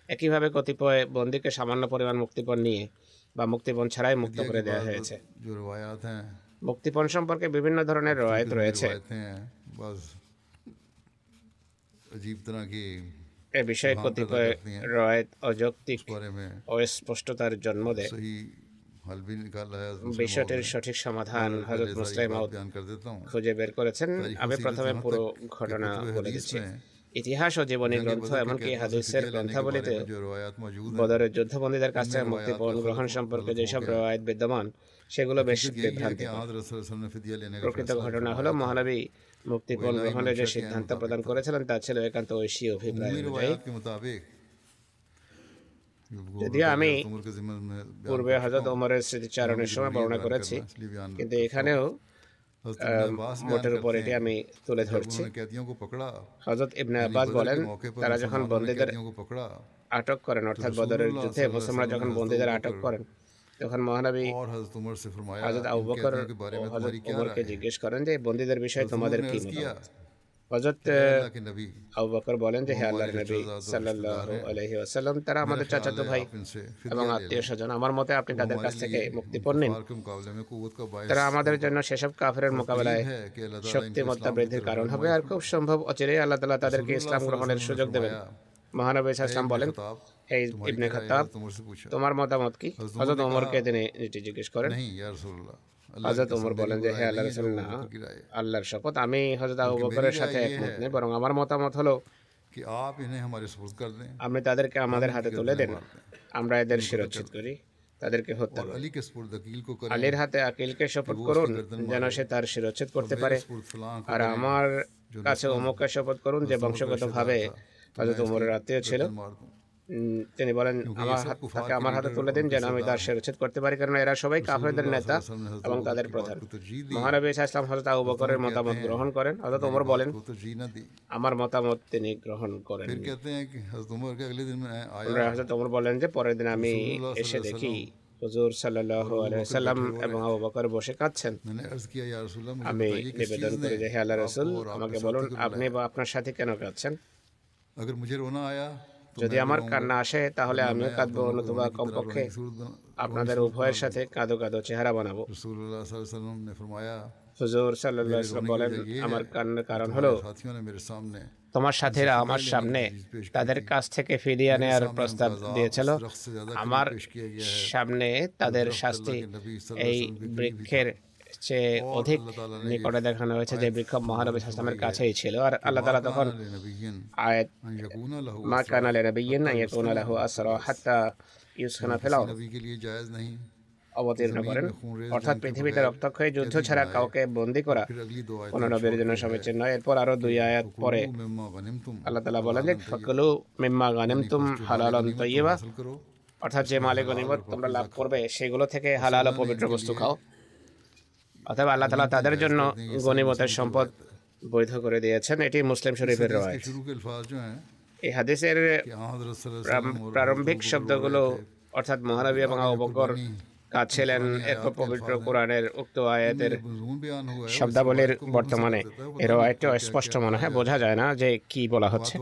একইভাবে কতিপয় বন্দীকে সামান্য পরিমাণ মুক্তিপণ নিয়ে বা মুক্তিপণ ছাড়াই মুক্ত করে দেওয়া হয়েছে। মুক্তিপণ সম্পর্কে বিভিন্ন ধরনের রয়েত রয়েছে। এ বিষয়ে কতিপয় রয়েত অযৌক্তিক অস্পষ্টতার জন্ম দেয়। বিষয়টির সঠিক সমাধান হজরত মুসলাইম খুঁজে বের করেছেন। আমি প্রথমে পুরো ঘটনা বলে দিচ্ছি। ইতিহাস ও জীবনী গ্রন্থ এমনকি হাদিসের গ্রন্থাবলীতে বদরের যুদ্ধবন্দীদের কাছ থেকে মুক্তি গ্রহণ সম্পর্কে যেসব রেওয়ায়ত বিদ্যমান সেগুলো বেশ বিভ্রান্তি প্রকৃত ঘটনা হলো মহানবী মুক্তিপণ গ্রহণের যে সিদ্ধান্ত প্রদান করেছিলেন তা ছিল একান্ত ঐশী অভিপ্রায় যদিও আমি পূর্বে হজরত ওমরের স্মৃতিচারণের সময় বর্ণনা করেছি কিন্তু এখানেও মোটের উপর এটি আমি তুলে ধরছি হজরত ইবনে আব্বাস বলেন তারা যখন বন্দীদের আটক করেন অর্থাৎ বদরের যুদ্ধে মুসলমানরা যখন বন্দীদের আটক করেন তখন মহানবী হজরত আবু বকর হজরত ওমরকে জিজ্ঞেস করেন যে বন্দীদের বিষয়ে তোমাদের কি মতামত হজরত আবু বকর বলেন যে হে নবী তারা আমাদের চাচাতো ভাই এবং আত্মীয় স্বজন। আমার মতে আপনি তাদের কাছ থেকে মুক্তিপণ নিন তারা আমাদের জন্য সেসব মোকাবেলায় বৃদ্ধির কারণ হবে আর খুব সম্ভব অচিরেই আল্লাহ তালা তাদেরকে ইসলাম গ্রহণের সুযোগ দেবেন। মহানবী বলেন এই ইবনে তোমার মতামত কি? হজরত ওমরকে তিনি জিজ্ঞেস করেন। হজরত ওমর বলেন যে হে আল্লাহ আল্লাহর শপথ আমি হজরত আবু বকরের সাথে একমত বরং আমার মতামত হলো তাদেরকে আমাদের হাতে তুলে দেন। আমরা এদের করি তাদেরকে হত্যা আলীর হাতে শপথ করুন যেন সে তার শিরচ্ছেদ করতে পারে। আর আমার কাছে অমুককে শপথ করুন যে বংশগতভাবে হজরত উমরের আত্মীয় ছিল। তিনি বলেন আমার হাত তাকে আমার হাতে তুলে দিন যেন আমি তার শিরচ্ছেদ করতে পারি কারণ এরা সবাই কাফেরদের নেতা এবং তাদের প্রধান को तरजीह दी মহানবী ইসা ইসলাম হযরত আবু বকরের মতামত গ্রহণ করেন হযরত ওমর বলেন को तरजीह न दी আমার মতামত তিনি গ্রহণ করেন फिर कहते हैं कि हज़रत उमर के अगले दिन में आया আমরা হযরত ওমর বলেন যে পরের দিন আমি এসে দেখি হুজুর সাল্লাল্লাহু আলাইহি সাল্লাম এবং আবু বকর বসে কাঁদছেন मैंने अर्ज किया या रसूलल्लाह मुझे আমি बताइए किस নিবেদন चीज़ করি যে ने হে আল্লাহ রাসূল आपको और आपके আমাকে साथी বলুন को আপনি বা আপনার সাথে কেন কাঁদছেন बुलाया? अगर मुझे रोना आया तो যদি আমার কান্না আসে তাহলে আমি কাঁদবো নতুবা কমপক্ষে আপনাদের উভয়ের সাথে কাঁদো কাঁদো চেহারা বানাবো। হুজুর বলেন আমার কান্নার কারণ হলো তোমার সাথে আমার সামনে তাদের কাছ থেকে ফিরিয়ে নেওয়ার প্রস্তাব দিয়েছিল। আমার সামনে তাদের শাস্তি এই বৃক্ষের চেয়ে অধিক নিকটে মানে দেখানো হয়েছে যে বৃক্ষ মহানবী সালামের কাছেই ছিল। আর আল্লাহ তালা তখন আয়াত মা কানা হাত্তা ইউসখানা ফেলাও অবতীর্ণ করেন। অর্থাৎ পৃথিবীতে যুদ্ধ ছাড়া কাউকে বন্দি করা কোনো নবীর জন্য সমীচীন নয়। এরপর আরও দুই আয়াত পরে আল্লাহ তালা বলেন যে ফকলু মিম্মা তুম অর্থাৎ যে মালিক তোমরা লাভ করবে সেগুলো থেকে হালাল পবিত্র বস্তু খাও। অথবা আল্লাহ তালা তাদের জন্য গণিমতের সম্পদ বৈধ করে দিয়েছেন। এটি মুসলিম শরীফের রয় এই হাদিসের প্রারম্ভিক শব্দগুলো অর্থাৎ মহানবী এবং অবকর কাজ ছিলেন এক পবিত্র কোরআনের উক্ত আয়াতের শব্দাবলীর বর্তমানে এর আয়াতটি স্পষ্ট মনে হয় বোঝা যায় না যে কি বলা হচ্ছে।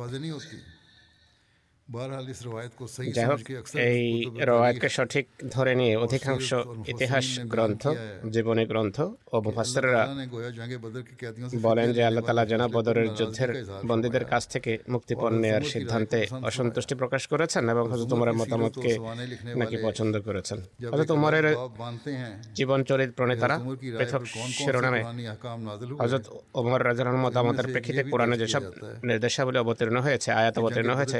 যাই হোক এই রওয়ায়তকে সঠিক ধরে নিয়ে অধিকাংশ ইতিহাস গ্রন্থ জীবনী গ্রন্থ ও মুফাসসিররা বলেন যে আল্লাহ তাআলা জানা বদরের যুদ্ধের বন্দীদের কাছ থেকে মুক্তিপণ নেয়ার সিদ্ধান্তে অসন্তুষ্টি প্রকাশ করেছেন এবং হযরত উমরের মতামতকে নাকি পছন্দ করেছেন হযরত উমরের জীবন চরিত প্রণেতারা পৃথক শিরোনামে হযরত ওমর রাদিয়াল্লাহু মতামতের প্রেক্ষিতে কোরআনে যেসব নির্দেশাবলী অবতীর্ণ হয়েছে আয়াত অবতীর্ণ হয়েছে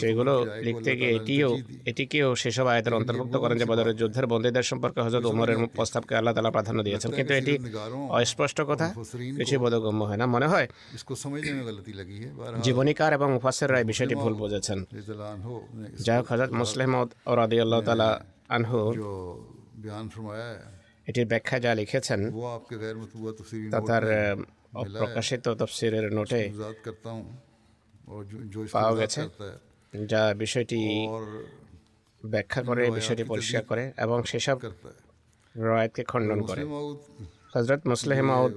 সেগুলো লিখতে গিয়ে এটিও এটিকেও সেসব আয়তের অন্তর্ভুক্ত করেন যে বদরের যুদ্ধের বন্দীদের সম্পর্কে হজরত উমরের প্রস্তাবকে আল্লাহ তালা প্রাধান্য দিয়েছেন। কিন্তু এটি অস্পষ্ট কথা কিছু বোধগম্য হয় না। মনে হয় জীবনীকার এবং উপাসের রায় বিষয়টি ভুল বুঝেছেন। যাই হোক হজরত মুসলিমদ ওরাদি আল্লাহ তালা আনহু এটির ব্যাখ্যা যা লিখেছেন তা তার প্রকাশিত তফসিরের নোটে পাওয়া গেছে। যা বিষয়টি ব্যাখ্যা করে বিষয়টি পরিষ্কার করে এবং সেসব রয়েতকে খণ্ডন করে। হজরত মুসলেহ মাউদ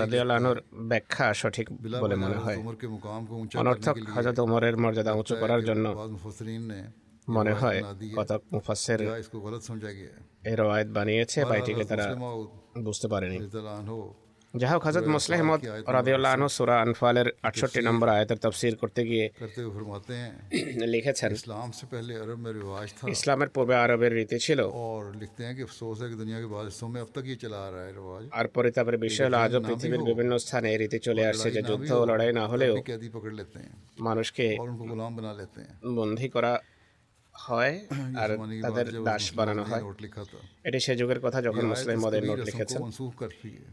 রাদিয়ালানুর ব্যাখ্যা সঠিক বলে মনে হয়। অনর্থক হজরত উমরের মর্যাদা উঁচু করার জন্য মনে হয় কতক মুফাসের এই রওয়ায়ত বানিয়েছে বা এটিকে তারা বুঝতে পারেনি। रज़ियल्लाहु अन्हु যাই হোক হজরত মুসলিম মদ রাদিউল্লাহ আনহু সুরা আনফালের আটষট্টি নম্বর আয়াতের তফসির করতে গিয়ে करते हुए फरमाते हैं লিখেছেন इस्लाम से पहले अरब में रिवाज था ইসলামের পূর্বে আরবের রীতি ছিল और लिखते हैं कि अफसोस है कि दुनिया के बाद हिस्सों में अब तक ये चला आ रहा है रिवाज আর পরিতাপের বিষয় হলো আজও পৃথিবীর বিভিন্ন স্থানে এই রীতি চলে আসছে যে যুদ্ধ ও লড়াই না হলেও भी कैदी पकड़ लेते हैं মানুষকে और उनको गुलाम बना लेते हैं বন্দী করা হয় আর তাদের দাস বানানো হয়। এটি সে যুগের কথা যখন মুসলিম মদের নোট লিখেছেন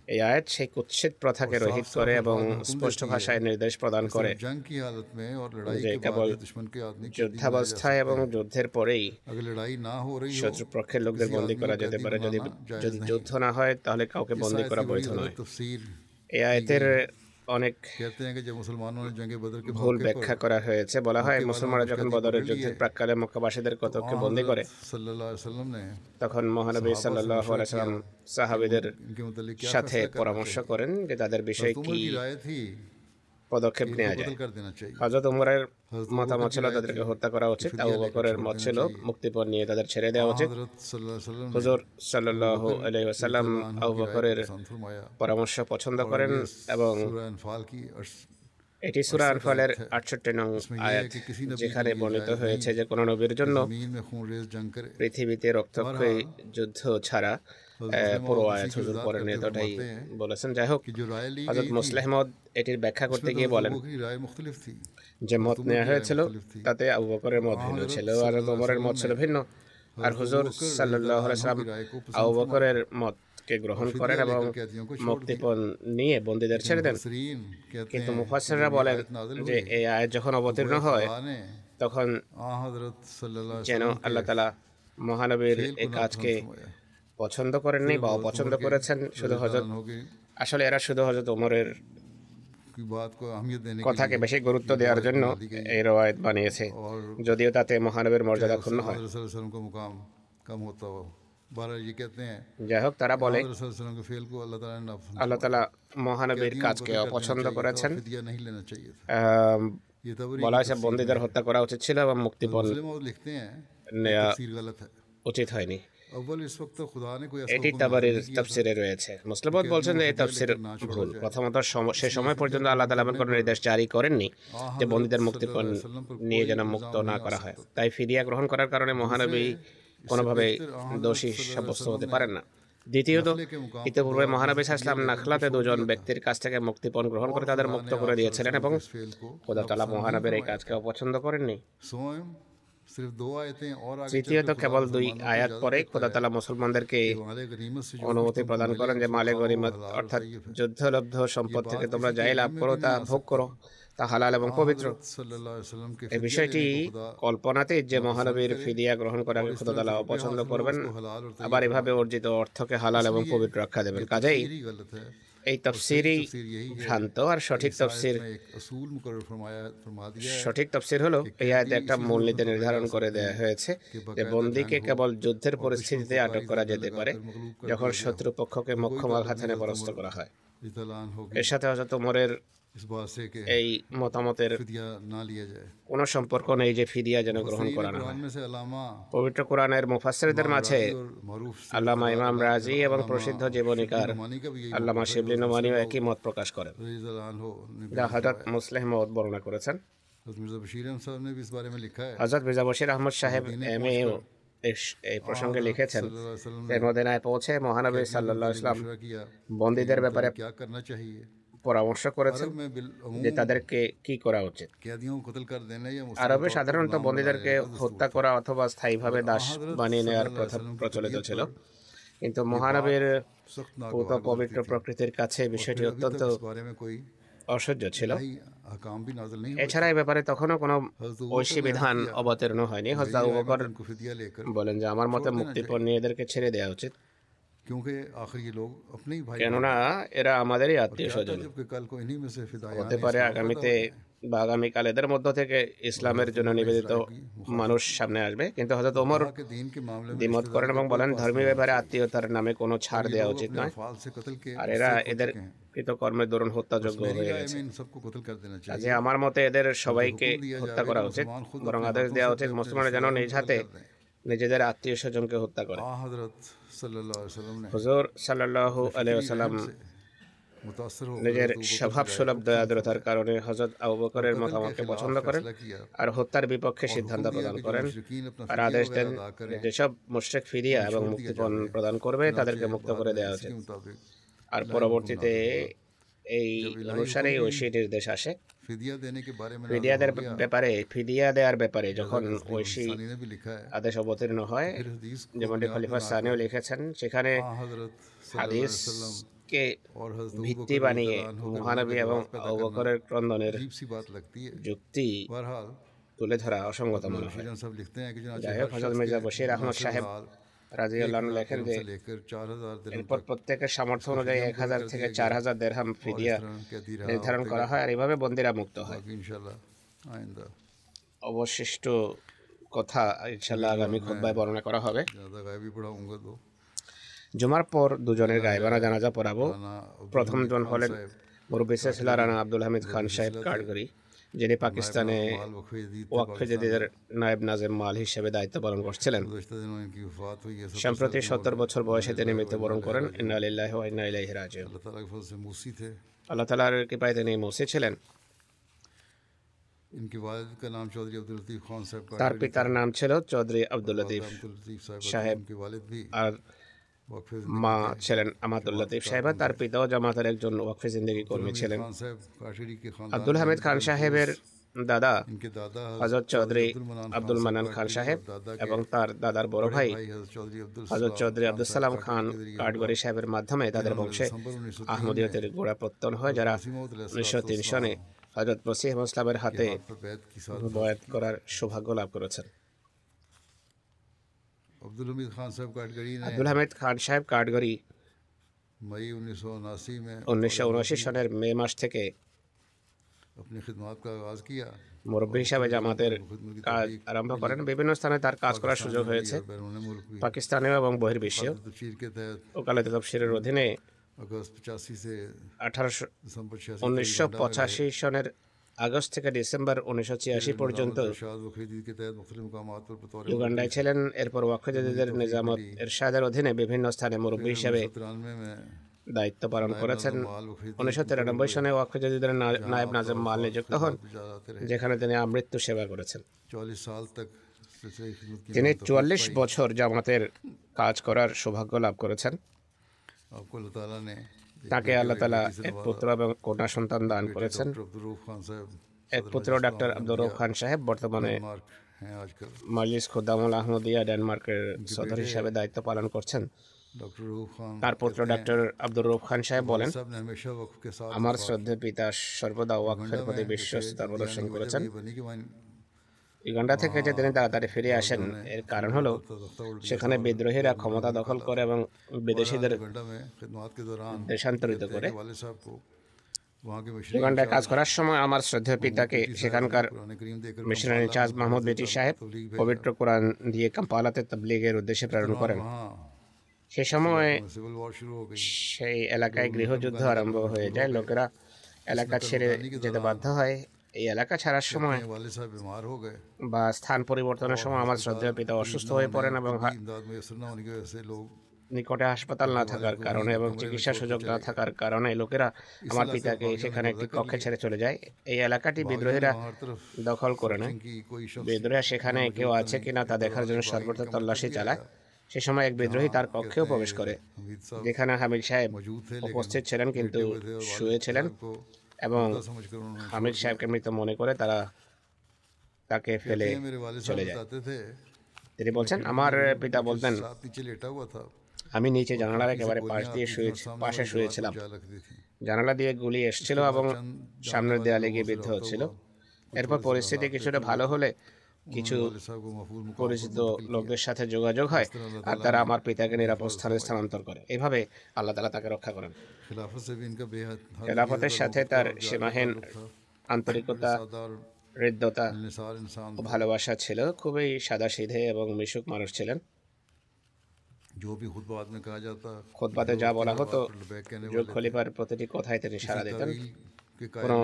এই আয়াত সেই কুৎসিত প্রথাকে রহিত করে এবং স্পষ্ট ভাষায় নির্দেশ প্রদান করে যে কেবল যুদ্ধাবস্থায় এবং যুদ্ধের পরেই শত্রুপক্ষের লোকদের বন্দী করা যেতে পারে। যদি যুদ্ধ না হয় তাহলে কাউকে বন্দী করা বৈধ নয়। এই আয়াতের অনেক ভুল ব্যাখ্যা করা হয়েছে বলা হয়। মুসলমানরা যখন বদরের যুদ্ধের প্রাককালে মক্কাবাসীদের কতককে বন্দি করে তখন মহানবী সাল্লাহ সাল্লাম সাহাবীদের সাথে পরামর্শ করেন যে তাদের বিষয়ে কি পদক্ষেপ নেওয়া যায়। হজরত উমরের মতামত ছিল তাদেরকে হত্যা করা উচিত আবু বকরের মত ছিল মুক্তিপণ নিয়ে তাদের ছেড়ে দেওয়া উচিত। হুজুর সাল্লাল্লাহু আলাইহি ওয়াসাল্লাম আবু বকরের পরামর্শ পছন্দ করেন এবং এটি সুরা আনফালের আটষট্টি নং আয়াত যেখানে বর্ণিত হয়েছে যে কোনো নবীর জন্য পৃথিবীতে রক্তক্ষয়ী যুদ্ধ ছাড়া নিয়ে বলেছেন যাই হোক হজরত এটির ব্যাখ্যা করতে গিয়ে বলেন যে মত নেওয়া হয়েছিল তাতে আবু বকরের মত ভিন্ন ছিল আর মত ছিল ভিন্ন আর হুজুর আবু বকরের মত কে গ্রহণ করেন এবং মুক্তিপণ নিয়ে বন্দীদের ছেড়ে দেন কিন্তু মুফাসসিররা বলেন যে এই আয়াত যখন অবতীর্ণ হয় তখন যেন আল্লাহ তালা মহানবীর এই কাজকে পছন্দ করেননি বা অপছন্দ করেছেন শুধু হজরত আসলে এরা শুধু হজরত ওমরের কথাকে বেশি গুরুত্ব দেওয়ার জন্য এই রওয়ায়ত বানিয়েছে। যদিও তাতে মহানবের মর্যাদা ক্ষুণ্ণ হয়। যাই হোক তারা বলে আল্লাহ তালা মহানবীর কাজকে অপছন্দ করেছেন। বলা হয়েছে বন্দীদের হত্যা করা উচিত ছিল এবং মুক্তিপণ নেওয়া উচিত হয়নি। এটি তাবারের তাফসিরে রয়েছে। মুসলিমত বলছেন যে এই তাফসির ভুল। প্রথমত সে সময় পর্যন্ত আল্লাহ তালা কোনো নির্দেশ জারি করেননি যে বন্দীদের মুক্তির নিয়ে যেন মুক্ত না করা হয়। তাই ফিরিয়া গ্রহণ করার কারণে মহানবী কোনোভাবে দোষী সাব্যস্ত হতে পারেন না। দ্বিতীয়ত ইতিপূর্বে মহানবী ইসলাম নাখলাতে দুজন ব্যক্তির কাছ থেকে মুক্তিপণ গ্রহণ করে তাদের মুক্ত করে দিয়েছিলেন এবং খোদা তালা মহানবের এই কাজকে অপছন্দ করেননি। তৃতীয়ত কেবল দুই আয়াত পরে খোদাতালা মুসলমানদেরকে অনুমতি প্রদান করেন যে মালে গরিমত অর্থাৎ যুদ্ধলব্ধ সম্পদ থেকে তোমরা যাই লাভ করো তা ভোগ করো তা হালাল এবং পবিত্র এই বিষয়টি কল্পনাতে যে মহানবীর ফিদিয়া গ্রহণ করাকে খোদাতালা অপছন্দ করবেন আবার এভাবে অর্জিত অর্থকে হালাল এবং পবিত্র রক্ষা দেবেন কাজেই এই তফসিরই ভ্রান্ত আর সঠিক তফসির সঠিক তফসির হলো এই আয়াতে একটা মূলনীতি নির্ধারণ করে দেওয়া হয়েছে যে বন্দীকে কেবল যুদ্ধের পরিস্থিতিতে আটক করা যেতে পারে যখন শত্রুপক্ষকে মোক্ষম আঘাত পরাস্ত করা হয়। এর সাথে হজরত ওমরের এই মতামতের কোন সম্পর্ক নেই যে ফিদিয়া যেন গ্রহণ করা না পবিত্র কোরআনের মুফাসসিরদের মাঝে আল্লামা ইমাম রাজি এবং প্রসিদ্ধ জীবনীকার আল্লামা শিবলি নোমানিও একই মত প্রকাশ করেন। যা হজরত মুসলেহ মত বর্ণনা করেছেন। হজরত মির্জা বশির আহমদ সাহেব এম এও এই প্রসঙ্গে লিখেছেন এর মদিনায় পৌঁছে মহানবী সাল্লাহ ইসলাম বন্দীদের ব্যাপারে পরামর্শ করেছেন যে তাদেরকে কি করা উচিত। আরবে সাধারণত বন্দীদেরকে হত্যা করা অথবা স্থায়ীভাবে দাস বানিয়ে নেওয়ার প্রথম প্রচলিত ছিল। কিন্তু মহারবের পবিত্র প্রকৃতির কাছে বিষয়টি অত্যন্ত অসহ্য ছিল। এছাড়া এই ব্যাপারে তখনও কোনো ঐশী বিধান অবতীর্ণ হয়নি। হজরত বলেন যে আমার মতে মুক্তিপণ নিয়ে এদেরকে ছেড়ে দেওয়া উচিত। কেননা এরা আমাদের আত্মীয় স্বজন হতে পারে আগামীতে বা আগামীকাল এদের মধ্য থেকে ইসলামের জন্য নিবেদিত মানুষ সামনে আসবে কিন্তু হজরত ওমর দ্বিমত করেন এবং বলেন ধর্মীয় ব্যাপারে আত্মীয়তার নামে কোনো ছাড় দেওয়া উচিত নয় আর এরা এদের কৃতকর্মের দরুন হত্যাযোগ্য হয়ে গেছে কাজে আমার মতে এদের সবাইকে হত্যা করা উচিত বরং আদেশ দেওয়া উচিত মুসলমানের যেন নিজ হাতে নিজেদের আত্মীয় স্বজনকে হত্যা করে হুজুর সাল্লাহ আলাইসালাম নিজের স্বভাব সুলভ দয়াদ্রতার কারণে হজরত আবু বকরের মতামতকে পছন্দ করেন আর? হত্যার বিপক্ষে সিদ্ধান্ত প্রদান করেন। আর আদেশ দেন যেসব মুশ্রেক ফিরিয়া এবং মুক্তিপণ প্রদান করবে তাদেরকে মুক্ত করে দেওয়া উচিত আর পরবর্তীতে এই অনুসারেই ঐশী নির্দেশ আসে। ফিদিয়া ব্যাপারে ফিদিয়া দেওয়ার ব্যাপারে যখন আদেশ অবতীর্ণ হয় যেমনটি খলিফা সানিও লিখেছেন সেখানে ভিত্তি বানিয়ে মহানবী এবং অবকরের ক্রন্দনের যুক্তি তুলে ধরা অসঙ্গত মনে হয় যাই হোক মির্জা বশির আহমদ সাহেব রাজি আল্লাহ লেখেন যে এরপর প্রত্যেকের সামর্থ্য অনুযায়ী এক হাজার থেকে চার হাজার দেড়হাম ফিরিয়া নির্ধারণ করা হয় আর এভাবে বন্দিরা মুক্ত হয়। অবশিষ্ট কথা ইনশাল্লাহ আগামী খোদ্ায় বর্ণনা করা হবে। জুমার পর দুজনের গায়েবানা জানাজা পড়াবো। প্রথমজন হলেন মুরব্বী সেসলা রানা আব্দুল হামিদ খান সাহেব কাঠগড়ি। যিনি পাকিস্তানে ওয়াকফেজেদের নায়েব নাজেম মাল হিসেবে দায়িত্ব পালন করছিলেন। সম্প্রতি সত্তর বছর বয়সে তিনি মৃত্যুবরণ করেন। ইন্না আলিল্লাহ ইন্না ইলাইহি রাজিউন। আল্লাহ তাআলার কৃপায় তিনি মুসি ছিলেন। তার পিতার নাম ছিল চৌধুরী আব্দুল লতিফ সাহেব আর মা ছিলেন আমাতুল্লা দেব সাহেব তার পিতাও জামাতের একজন ওয়াকফে জিন্দগি কর্মী ছিলেন। আব্দুল হামিদ খান সাহেবের দাদা হজরত চৌধুরী আব্দুল মানান খান সাহেব এবং তার দাদার বড় ভাই হজরত চৌধুরী আব্দুল সালাম খান কাঠগড়ি সাহেবের মাধ্যমে তাদের বংশে আহমদীয়তের গোড়া প্রত্যন হয় যারা উনিশশো তিন সনে হজরত বসিহ ইসলামের হাতে বয়াত করার সৌভাগ্য লাভ করেছেন। अब्दुल हमीद खान साहब काटगड़ी ने আব্দুল হামিদ খান সাহেব কাঠগড়ি मई उन्नीस सौ उनासी में উনিশশো উনআশি সনের মে মাস থেকে अपनी खिदमत का आगाज़ किया মুরব্বী হিসাবে জামাতের কাজ আরম্ভ করেন বিভিন্ন স্থানে তার কাজ করার সুযোগ হয়েছে और बैरून मुल्क भी পাকিস্তানেও এবং বহির্বিশ্বেও तफसीर के तहत ওকালতি তফসিরের অধীনে अगस्त पचासी से আঠারোশো दिसंबर छियासी উনিশশো পঁচাশি সনের আগস্ট থেকে ডিসেম্বর উনিশশো ছিয়াশি পর্যন্ত ইউগান্ডায় ছিলেন এরপর ওয়াকফেদের নিজামত এরশাদের অধীনে বিভিন্ন স্থানে মুরব্বী হিসেবে দায়িত্ব পালন করেছেন। উনিশশো তিরানব্বই সনে ওয়াকফেদের নায়েব নাজম মাল নিযুক্ত হন যেখানে তিনি আমৃত্যু সেবা করেছেন। তিনি চুয়াল্লিশ বছর জামাতের কাজ করার সৌভাগ্য লাভ করেছেন। তাকে আল্লাহ তালা এক পুত্র এবং কন্যা সন্তান দান করেছেন। এক পুত্র ডাক্তার আব্দুর রব খান সাহেব বর্তমানে মালিস খোদামুল আহমদিয়া ডেনমার্কের সদর হিসাবে দায়িত্ব পালন করছেন। তার পুত্র ডাক্তার আব্দুর রব খান সাহেব বলেন আমার শ্রদ্ধে পিতা সর্বদা ওয়াকফের প্রতি বিশ্বস্ততা প্রদর্শন করেছেন। ইউগান্ডা থেকে যে তিনি তাড়াতাড়ি ফিরে আসেন এর কারণ হলো সেখানে বিদ্রোহীরা ক্ষমতা দখল করে এবং বিদেশিদের দেশান্তরিত করে। ইউগান্ডায় কাজ করার সময় আমার শ্রদ্ধেয় পিতাকে সেখানকার মিশনারি ইনচার্জ মাহমুদ বেটি সাহেব পবিত্র কোরআন দিয়ে কাম্পালাতে তবলিগের উদ্দেশ্যে প্রেরণ করেন। সে সময় সেই এলাকায় গৃহযুদ্ধ আরম্ভ হয়ে যায়। লোকেরা এলাকা ছেড়ে যেতে বাধ্য হয়। এই এলাকা ছাড়ার সময় বা স্থান পরিবর্তনের সময় আমার শ্রদ্ধেয় পিতা অসুস্থ হয়ে পড়েন এবং নিকটে হাসপাতাল না থাকার কারণে এবং চিকিৎসা সুযোগ না থাকার কারণে লোকেরা আমার পিতাকে সেখানে একটি কক্ষে ছেড়ে চলে যায়। এই এলাকাটি বিদ্রোহীরা দখল করে নেয়। বিদ্রোহীরা সেখানে কেউ আছে কিনা তা দেখার জন্য সর্বত্র তল্লাশি চালায়। সে সময় এক বিদ্রোহী তার কক্ষেও প্রবেশ করে। যেখানে হামিদ সাহেব উপস্থিত ছিলেন কিন্তু শুয়েছিলেন। এবং হামিদ সাহেবকে মৃত মনে করে তারা তাকে ফেলে চলে যায়। তিনি বলছেন আমার পিতা বলতেন আমি নিচে জানালার একেবারে পাশ দিয়ে শুয়ে পাশে শুয়েছিলাম। জানালা দিয়ে গুলি এসছিল এবং সামনের দেয়ালে গিয়ে বিদ্ধ হচ্ছিল। এরপর পরিস্থিতি কিছুটা ভালো হলে কিছু পরিচিত লোকদের সাথে যোগাযোগ হয় আর তারা আমার পিতাকে নিরাপদ স্থানে স্থানান্তর করে। এভাবে আল্লাহ তালা তাকে রক্ষা করেন। খেলাফতের সাথে তার সীমাহীন আন্তরিকতা হৃদ্যতা ভালোবাসা ছিল। খুবই সাদা সিধে এবং মিশুক মানুষ ছিলেন। খোদবাতে যা বলা হতো খলিফার প্রতিটি কথায় তিনি সারা দিতেন। কোনো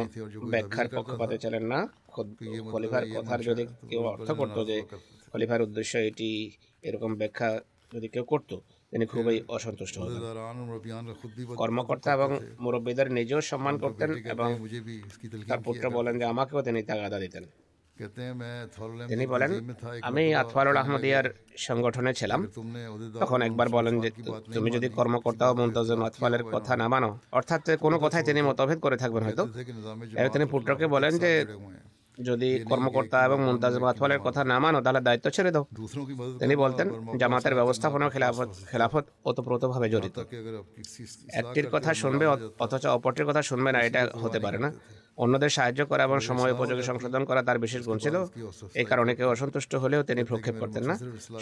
ব্যাখ্যার পক্ষপাতে চলেন না। খলিফার কথার যদি কেউ অর্থ করতো যে খলিফার উদ্দেশ্য এটি এরকম ব্যাখ্যা যদি কেউ করতো তিনি খুবই অসন্তুষ্ট হতেন। কর্মকর্তা এবং মুরব্বীদের নিজেও সম্মান করতেন এবং তার পুত্র বলেন যে আমাকেও তিনি তাগাদা দিতেন। তিনি বলেন, আমি আতফারুল আহমদিয়ার সংগঠনে ছিলাম। তখন একবার বলেন যে, তুমি যদি কর্মকর্তা ও মুন্তাজিম আথওয়ালের কথা না মানো, অর্থাৎ কোনো কথায় তিনি মতভেদ করে থাকবেন হয়তো। এবার তিনি পুত্রকে বলেন যে, যদি কর্মকর্তা এবং মুন্তাজিম আথওয়ালের কথা না মানো, তাহলে দায়িত্ব ছেড়ে দাও। তিনি বলতেন, জামাতের ব্যবস্থাপনা খেলাফত খেলাফত ওতপ্রোতভাবে জড়িত। একটির কথা শুনবে, অথচ অপরটির কথা শুনবে না, এটা হতে পারে না। অন্যদের সাহায্য করা এবং সময় উপযোগী সংশোধন করা তার বিশেষ গুণ ছিল। এই কারণে কেউ অসন্তুষ্ট হলেও তিনি ভ্রক্ষেপ করতেন না।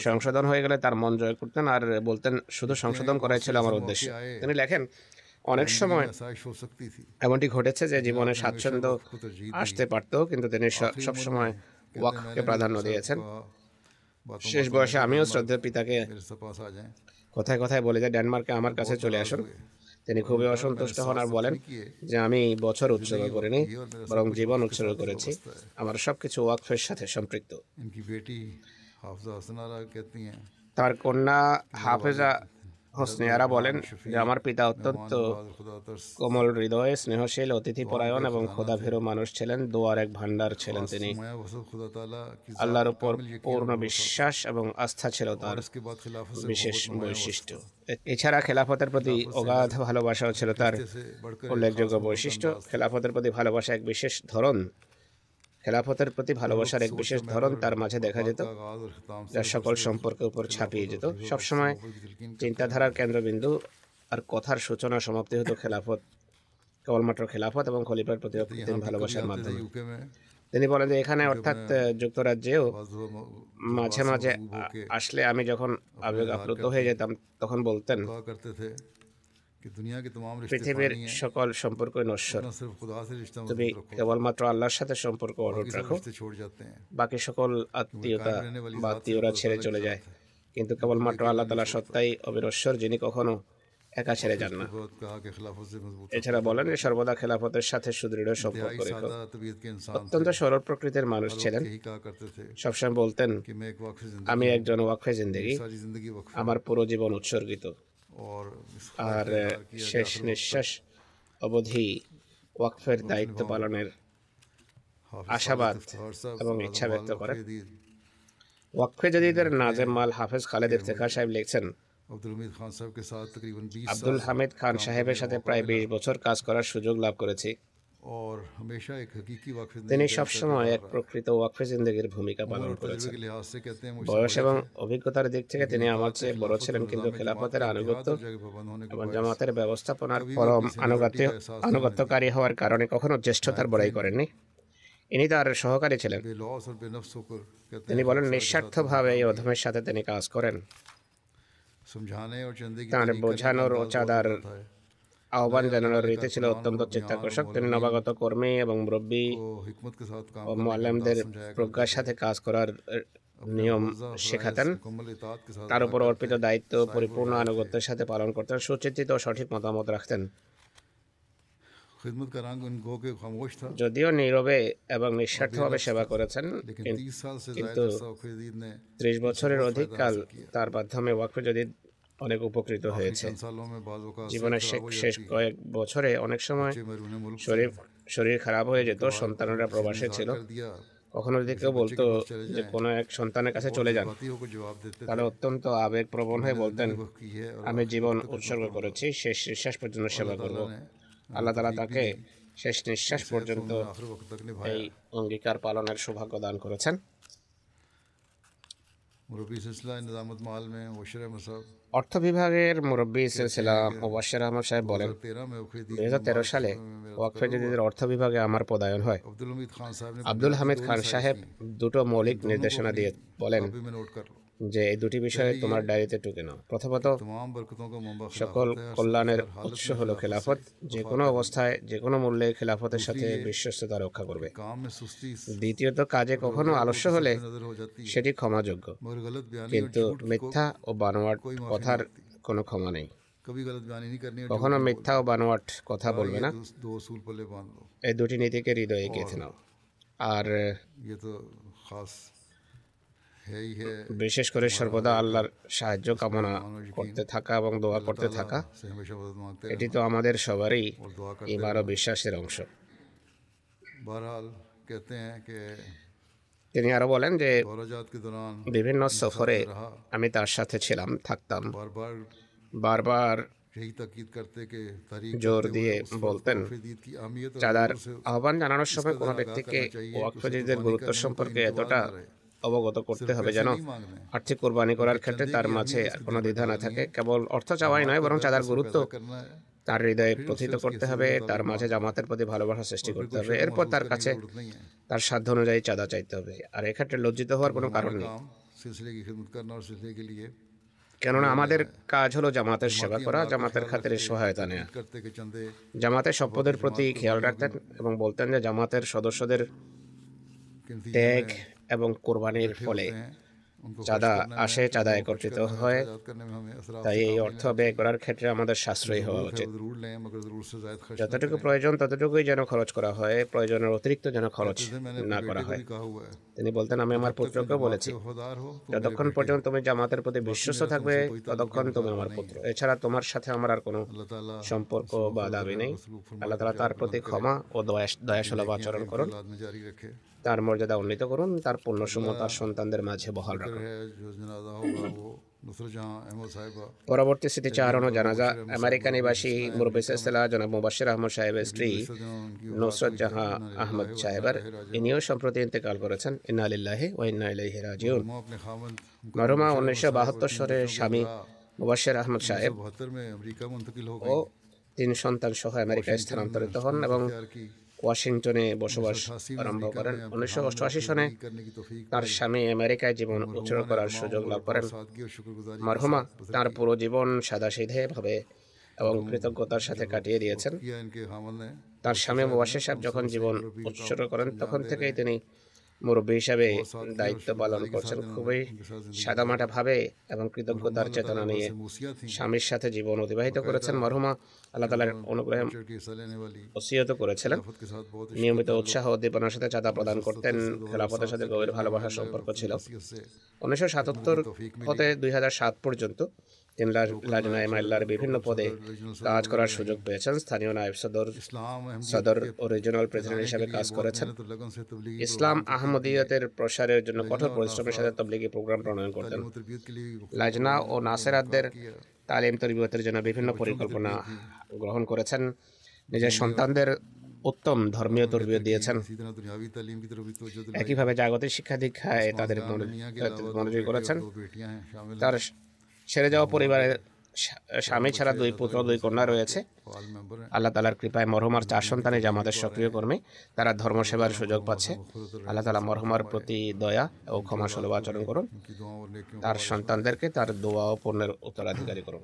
সংশোধন হয়ে গেলে তার মন জয় করতেন আর বলতেন শুধু সংশোধন করাই ছিল আমার উদ্দেশ্য। তিনি লেখেন অনেক সময় এমনটি ঘটেছে যে জীবনে স্বাচ্ছন্দ্য আসতে পারত কিন্তু তিনি সবসময় ওয়াককে প্রাধান্য দিয়েছেন। শেষ বয়সে আমিও শ্রদ্ধার পিতাকে কথায় কথায় বলে যে ডেনমার্কে আমার কাছে চলে আসুন। তিনি খুবই অসন্তুষ্ট হন আর বলেন যে আমি বছর উৎসর্গ করিনি বরং জীবন উৎসর্গ করেছি। আমার সবকিছু ওয়াকফের সাথে সম্পৃক্ত। তার কন্যা হাফেজা হোসনে আরা বলেন যে আমার পিতা অত্যন্ত কোমল হৃদয়ে স্নেহশীল অতিথি পরায়ণ এবং খোদাভেরু মানুষ ছিলেন দোয়ার এক ভান্ডার ছিলেন তিনি। আল্লাহর উপর পূর্ণ বিশ্বাস এবং আস্থা ছিল তার বিশেষ বৈশিষ্ট্য। এছাড়া খেলাফতের প্রতি অগাধ ভালোবাসাও ছিল তার উল্লেখযোগ্য বৈশিষ্ট্য। খেলাফতের প্রতি ভালোবাসা এক বিশেষ ধরন। খেলাফতের প্রতি ভালোবাসার এক বিশেষ ধরন তার মাঝে দেখা যেত যা সকল সম্পর্কের উপর ছাপিয়ে যেত। সবসময় চিন্তাধারার কেন্দ্রবিন্দু আর কথার সূচনা সমাপ্তি হতো খেলাফত কেবলমাত্র খেলাফত এবং খলিফার প্রতি ভালোবাসার মাধ্যমে। তিনি বলেন যে এখানে অর্থাৎ যুক্তরাজ্যেও মাঝে মাঝে আসলে আমি যখন আবেগ আপ্লুত হয়ে যেতাম তখন বলতেন পৃথিবীর সকল সম্পর্ক নশ্বর তুমি কেবলমাত্র আল্লাহর সাথে সম্পর্ক অটুট রাখো বাকি সকল আত্মীয়তা বা আত্মীয়রা ছেড়ে চলে যায় কিন্তু কেবলমাত্র আল্লাহ তালা সত্তাই অবিনশ্বর যিনি কখনো একা ছেড়ে যান না এছাড়া বলেন সর্বদা খেলাফতের সাথে সুদৃঢ় সম্পর্ক রেখো। অত্যন্ত সরল প্রকৃতির মানুষ ছিলেন। সবসময় বলতেন আমি একজন ওয়াকফে জিন্দগি আমার পুরো জীবন উৎসর্গিত। আর শেষ নিঃশ্বাস অবধি ওয়াকফের দায়িত্ব পালনের আশাবাদ এবং ইচ্ছা ব্যক্ত করে ওয়াকফে যদি নাজেম মাল হাফেজ খালেদ ইফতেখার সাহেব লিখছেন আব্দুল হামিদ খান সাহেবের সাথে প্রায় বিশ বছর কাজ করার সুযোগ লাভ করেছি তিনি সবসময় এক প্রকৃত ওয়াকফে জিন্দগির ভূমিকা পালন করেছেন বয়স এবং অভিজ্ঞতার দিক থেকে তিনি আমার চেয়ে বড় ছিলেন কিন্তু খেলাফতের আনুগত্য এবং জামাতের ব্যবস্থাপনার পরম আনুগত্য আনুগত্যকারী হওয়ার কারণে কখনো জ্যেষ্ঠতার বড়াই করেননি ইনি তার সহকারী ছিলেন তিনি বলেন নিঃস্বার্থভাবে এই অধমের সাথে তিনি কাজ করেন তার বোঝানোর ও চাঁদার আহ্বান জানানোর রীতি ছিল অত্যন্ত চিত্তাকর্ষক। তিনি নবাগত কর্মী এবং মুরব্বী ও মোয়াল্লামদের প্রজ্ঞার সাথে কাজ করার নিয়ম শেখাতেন। তার উপর অর্পিত দায়িত্ব পরিপূর্ণ আনুগত্যের সাথে পালন করতেন সুচিন্তিত সঠিক মতামত রাখতেন। যদিও নীরবে এবং নিঃস্বার্থভাবে সেবা করেছেন কিন্তু ত্রিশ বছরের অধিক কাল তার মাধ্যমে ওয়াকফে যদি অনেক উপকৃত হয়েছে। জীবনের শেষ কয়েক বছরে অনেক সময় শরীর শরীর খারাপ হয়ে যেত সন্তানরা প্রবাসে ছিল। কখনো যদি কেউ বলতো যে কোনো এক সন্তানের কাছে চলে যান তাহলে অত্যন্ত আবেগ প্রবণ হয়ে বলতেন আমি জীবন উৎসর্গ করেছি শেষ নিঃশ্বাস পর্যন্ত সেবা করব। আল্লাহ তালা তাকে শেষ নিঃশ্বাস পর্যন্ত এই অঙ্গীকার পালনের সৌভাগ্য দান করেছেন। অর্থ বিভাগের মুরব্বী সিলসিলা মুবাশির আহমদ সাহেব বলেন দুই হাজার তেরো সালে ওয়াকফে জদিদের অর্থ বিভাগে আমার পদায়ন হয় আব্দুল হামিদ খান সাহেব দুটো মৌলিক নির্দেশনা দিয়ে বলেন যে এই দুটি বিষয়ে তোমার ডায়েরিতে টুকে নাও। প্রথমত সকল কল্যাণের উৎস হলো খেলাফত। যে কোনো অবস্থায় যে কোনো মূল্যে খেলাফতের সাথে বিশ্বস্ততা রক্ষা করবে। দ্বিতীয়ত কাজে কখনো আলস্য হলে সেটি ক্ষমাযোগ্য। কিন্তু মিথ্যা ও বানোয়াট কথার কোনো ক্ষমা নেই। কখনো মিথ্যা ও বানোয়াট কথা বলবে না। এই দুটি নীতিকে হৃদয়ে গেঁথে নাও। আর বিশেষ করে সর্বদা আল্লাহর সাহায্য কামনা করতে থাকা এবং দোয়া করতে থাকা, এটি তো আমাদের সবারই এবার বিশ্বাসের অংশ। তিনি আরও বলেন যে, বিভিন্ন সফরে আমি তার সাথে ছিলাম, থাকতাম। বারবার জোর দিয়ে বলতেন, চাদার আহ্বান জানানোর সময় কোনো ব্যক্তিকে ওয়াক্ফজিদের গুরুত্ব সম্পর্কে এতটা অবগত করতে হবে যেন আর্থিক কোরবানি করার ক্ষেত্রে তার মাঝে কোনো দ্বিধা না থাকে কেবল অর্থ চাওয়াই নয় বরং চাঁদার গুরুত্ব তার হৃদয়ে প্রথিত করতে হবে তার মাঝে জামাতের প্রতি ভালোবাসা সৃষ্টি করতে হবে। এরপর তার কাছে তার সাধ্য অনুযায়ী চাঁদা চাইতে হবে। আর এক্ষেত্রে লজ্জিত হওয়ার কোনো কারণ নেই। কেননা আমাদের কাজ হলো জামাতের সেবা করা জামাতের খাতের সহায়তা নেওয়া জামাতের সম্পদের প্রতি খেয়াল রাখতেন এবং বলতেন যে জামাতের সদস্যদের ত্যাগ এবং কোরবানির ফলে চাঁদা আসে চাঁদা একত্রিত হয়। তাই এই অর্থ ব্যয় করার ক্ষেত্রে আমাদের সাশ্রয়ী হওয়া উচিত। যতটুকু প্রয়োজন ততটুকুই যেন খরচ করা হয় প্রয়োজনের অতিরিক্ত যেন খরচ না করা হয়। তিনি বলতেন আমি আমার পুত্রকে বলেছি যতক্ষণ পর্যন্ত তুমি জামাতের প্রতি বিশ্বস্ত থাকবে ততক্ষণ তুমি আমার পুত্র। এছাড়া তোমার সাথে আমার আর কোনো সম্পর্ক বা দাবি নেই। আল্লাহ তালা তার প্রতি ক্ষমা ও দয়া দয়াশলভ আচরণ করুন। তার মর্যাদা উন্নীত করুন তার পূর্ণসম তার সন্তানদের মাঝে বহাল রাখুন। পরবর্তী স্মৃতিচারণ ও জানাজা আমেরিকা নিবাসী মুরবিসাল্লাহ জনাব মুবাসির আহমদ সাহেবের স্ত্রী নুসরত জাহা আহমদ সাহেবের ইনিও সম্প্রতি ইন্তেকাল করেছেন। ইন্না ও ইন্না ইলাইহি রাজিউন। নরমা উনিশশো বাহাত্তর সালে স্বামী মুবাসির আহমদ সাহেব ও তিন সন্তান সহ আমেরিকায় স্থানান্তরিত হন এবং ওয়াশিংটনে বসবাস আরম্ভ করেন। উনিশশো অষ্টআশি সনে তার স্বামী আমেরিকায় জীবন উচ্চারণ করার সুযোগ লাভ করেন। মারহুমা তার পুরো জীবন সাদাসিধেভাবে এবং কৃতজ্ঞতার সাথে কাটিয়ে দিয়েছেন। তার স্বামী ওয়াশে সাহেব যখন জীবন উৎসর্গ করেন তখন থেকেই তিনি মুরব্বী হিসাবে দায়িত্ব পালন করছেন খুবই সাদামাটা ভাবে এবং কৃতজ্ঞতার চেতনা নিয়ে স্বামীর সাথে জীবন অতিবাহিত করেছেন। মরহুমা আল্লাহ তালার অনুগ্রহে ওসিয়ত করেছিলেন। নিয়মিত উৎসাহ উদ্দীপনার সাথে চাঁদা প্রদান করতেন। খেলাফতের সাথে গভীর ভালোবাসার সম্পর্ক ছিল। উনিশশো সাতাত্তর হতে দুই সাত পর্যন্ত বিভিন্ন পদে কাজ করার সুযোগ পেয়েছেন। স্থানীয় নায়েব সদর সদর ও প্রেসিডেন্ট হিসাবে কাজ করেছেন। ইসলাম আহমদীয়তের প্রসারের জন্য কঠোর পরিশ্রমের সাথে তবলিগি প্রোগ্রাম প্রণয়ন করতেন। লাজনা ও তালিম তরবিয়তের জন্য বিভিন্ন পরিকল্পনা গ্রহণ করেছেন। নিজের সন্তানদের উত্তম ধর্মীয় তরবিয়ত দিয়েছেন। একইভাবে জাগতিক শিক্ষা দীক্ষায় তাদের মনোযোগ করেছেন। তার সেরে যাওয়া পরিবারের স্বামী ছাড়া দুই পুত্র, দুই কন্যা রয়েছে। আল্লাহ তালার কৃপায় মরহমার চার সন্তানই জামাতের সক্রিয় কর্মী। তারা ধর্ম সেবার সুযোগ পাচ্ছে। আল্লাহ তালা মরহমার প্রতি দয়া ও ক্ষমা সুলভ আচরণ করুন। তার সন্তানদেরকে তার দোয়া ও পণ্যের উত্তরাধিকারী করুন।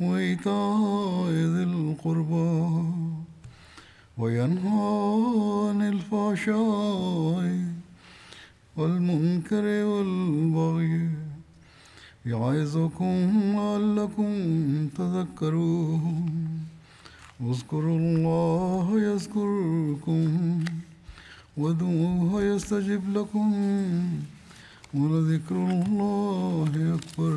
وإيتاء ذي القربى وينهى عن الفحشاء والمنكر والبغي يعظكم لعلكم تذكرون. اذكروا الله يذكركم وادعوه يستجب لكم ولذكر الله أكبر.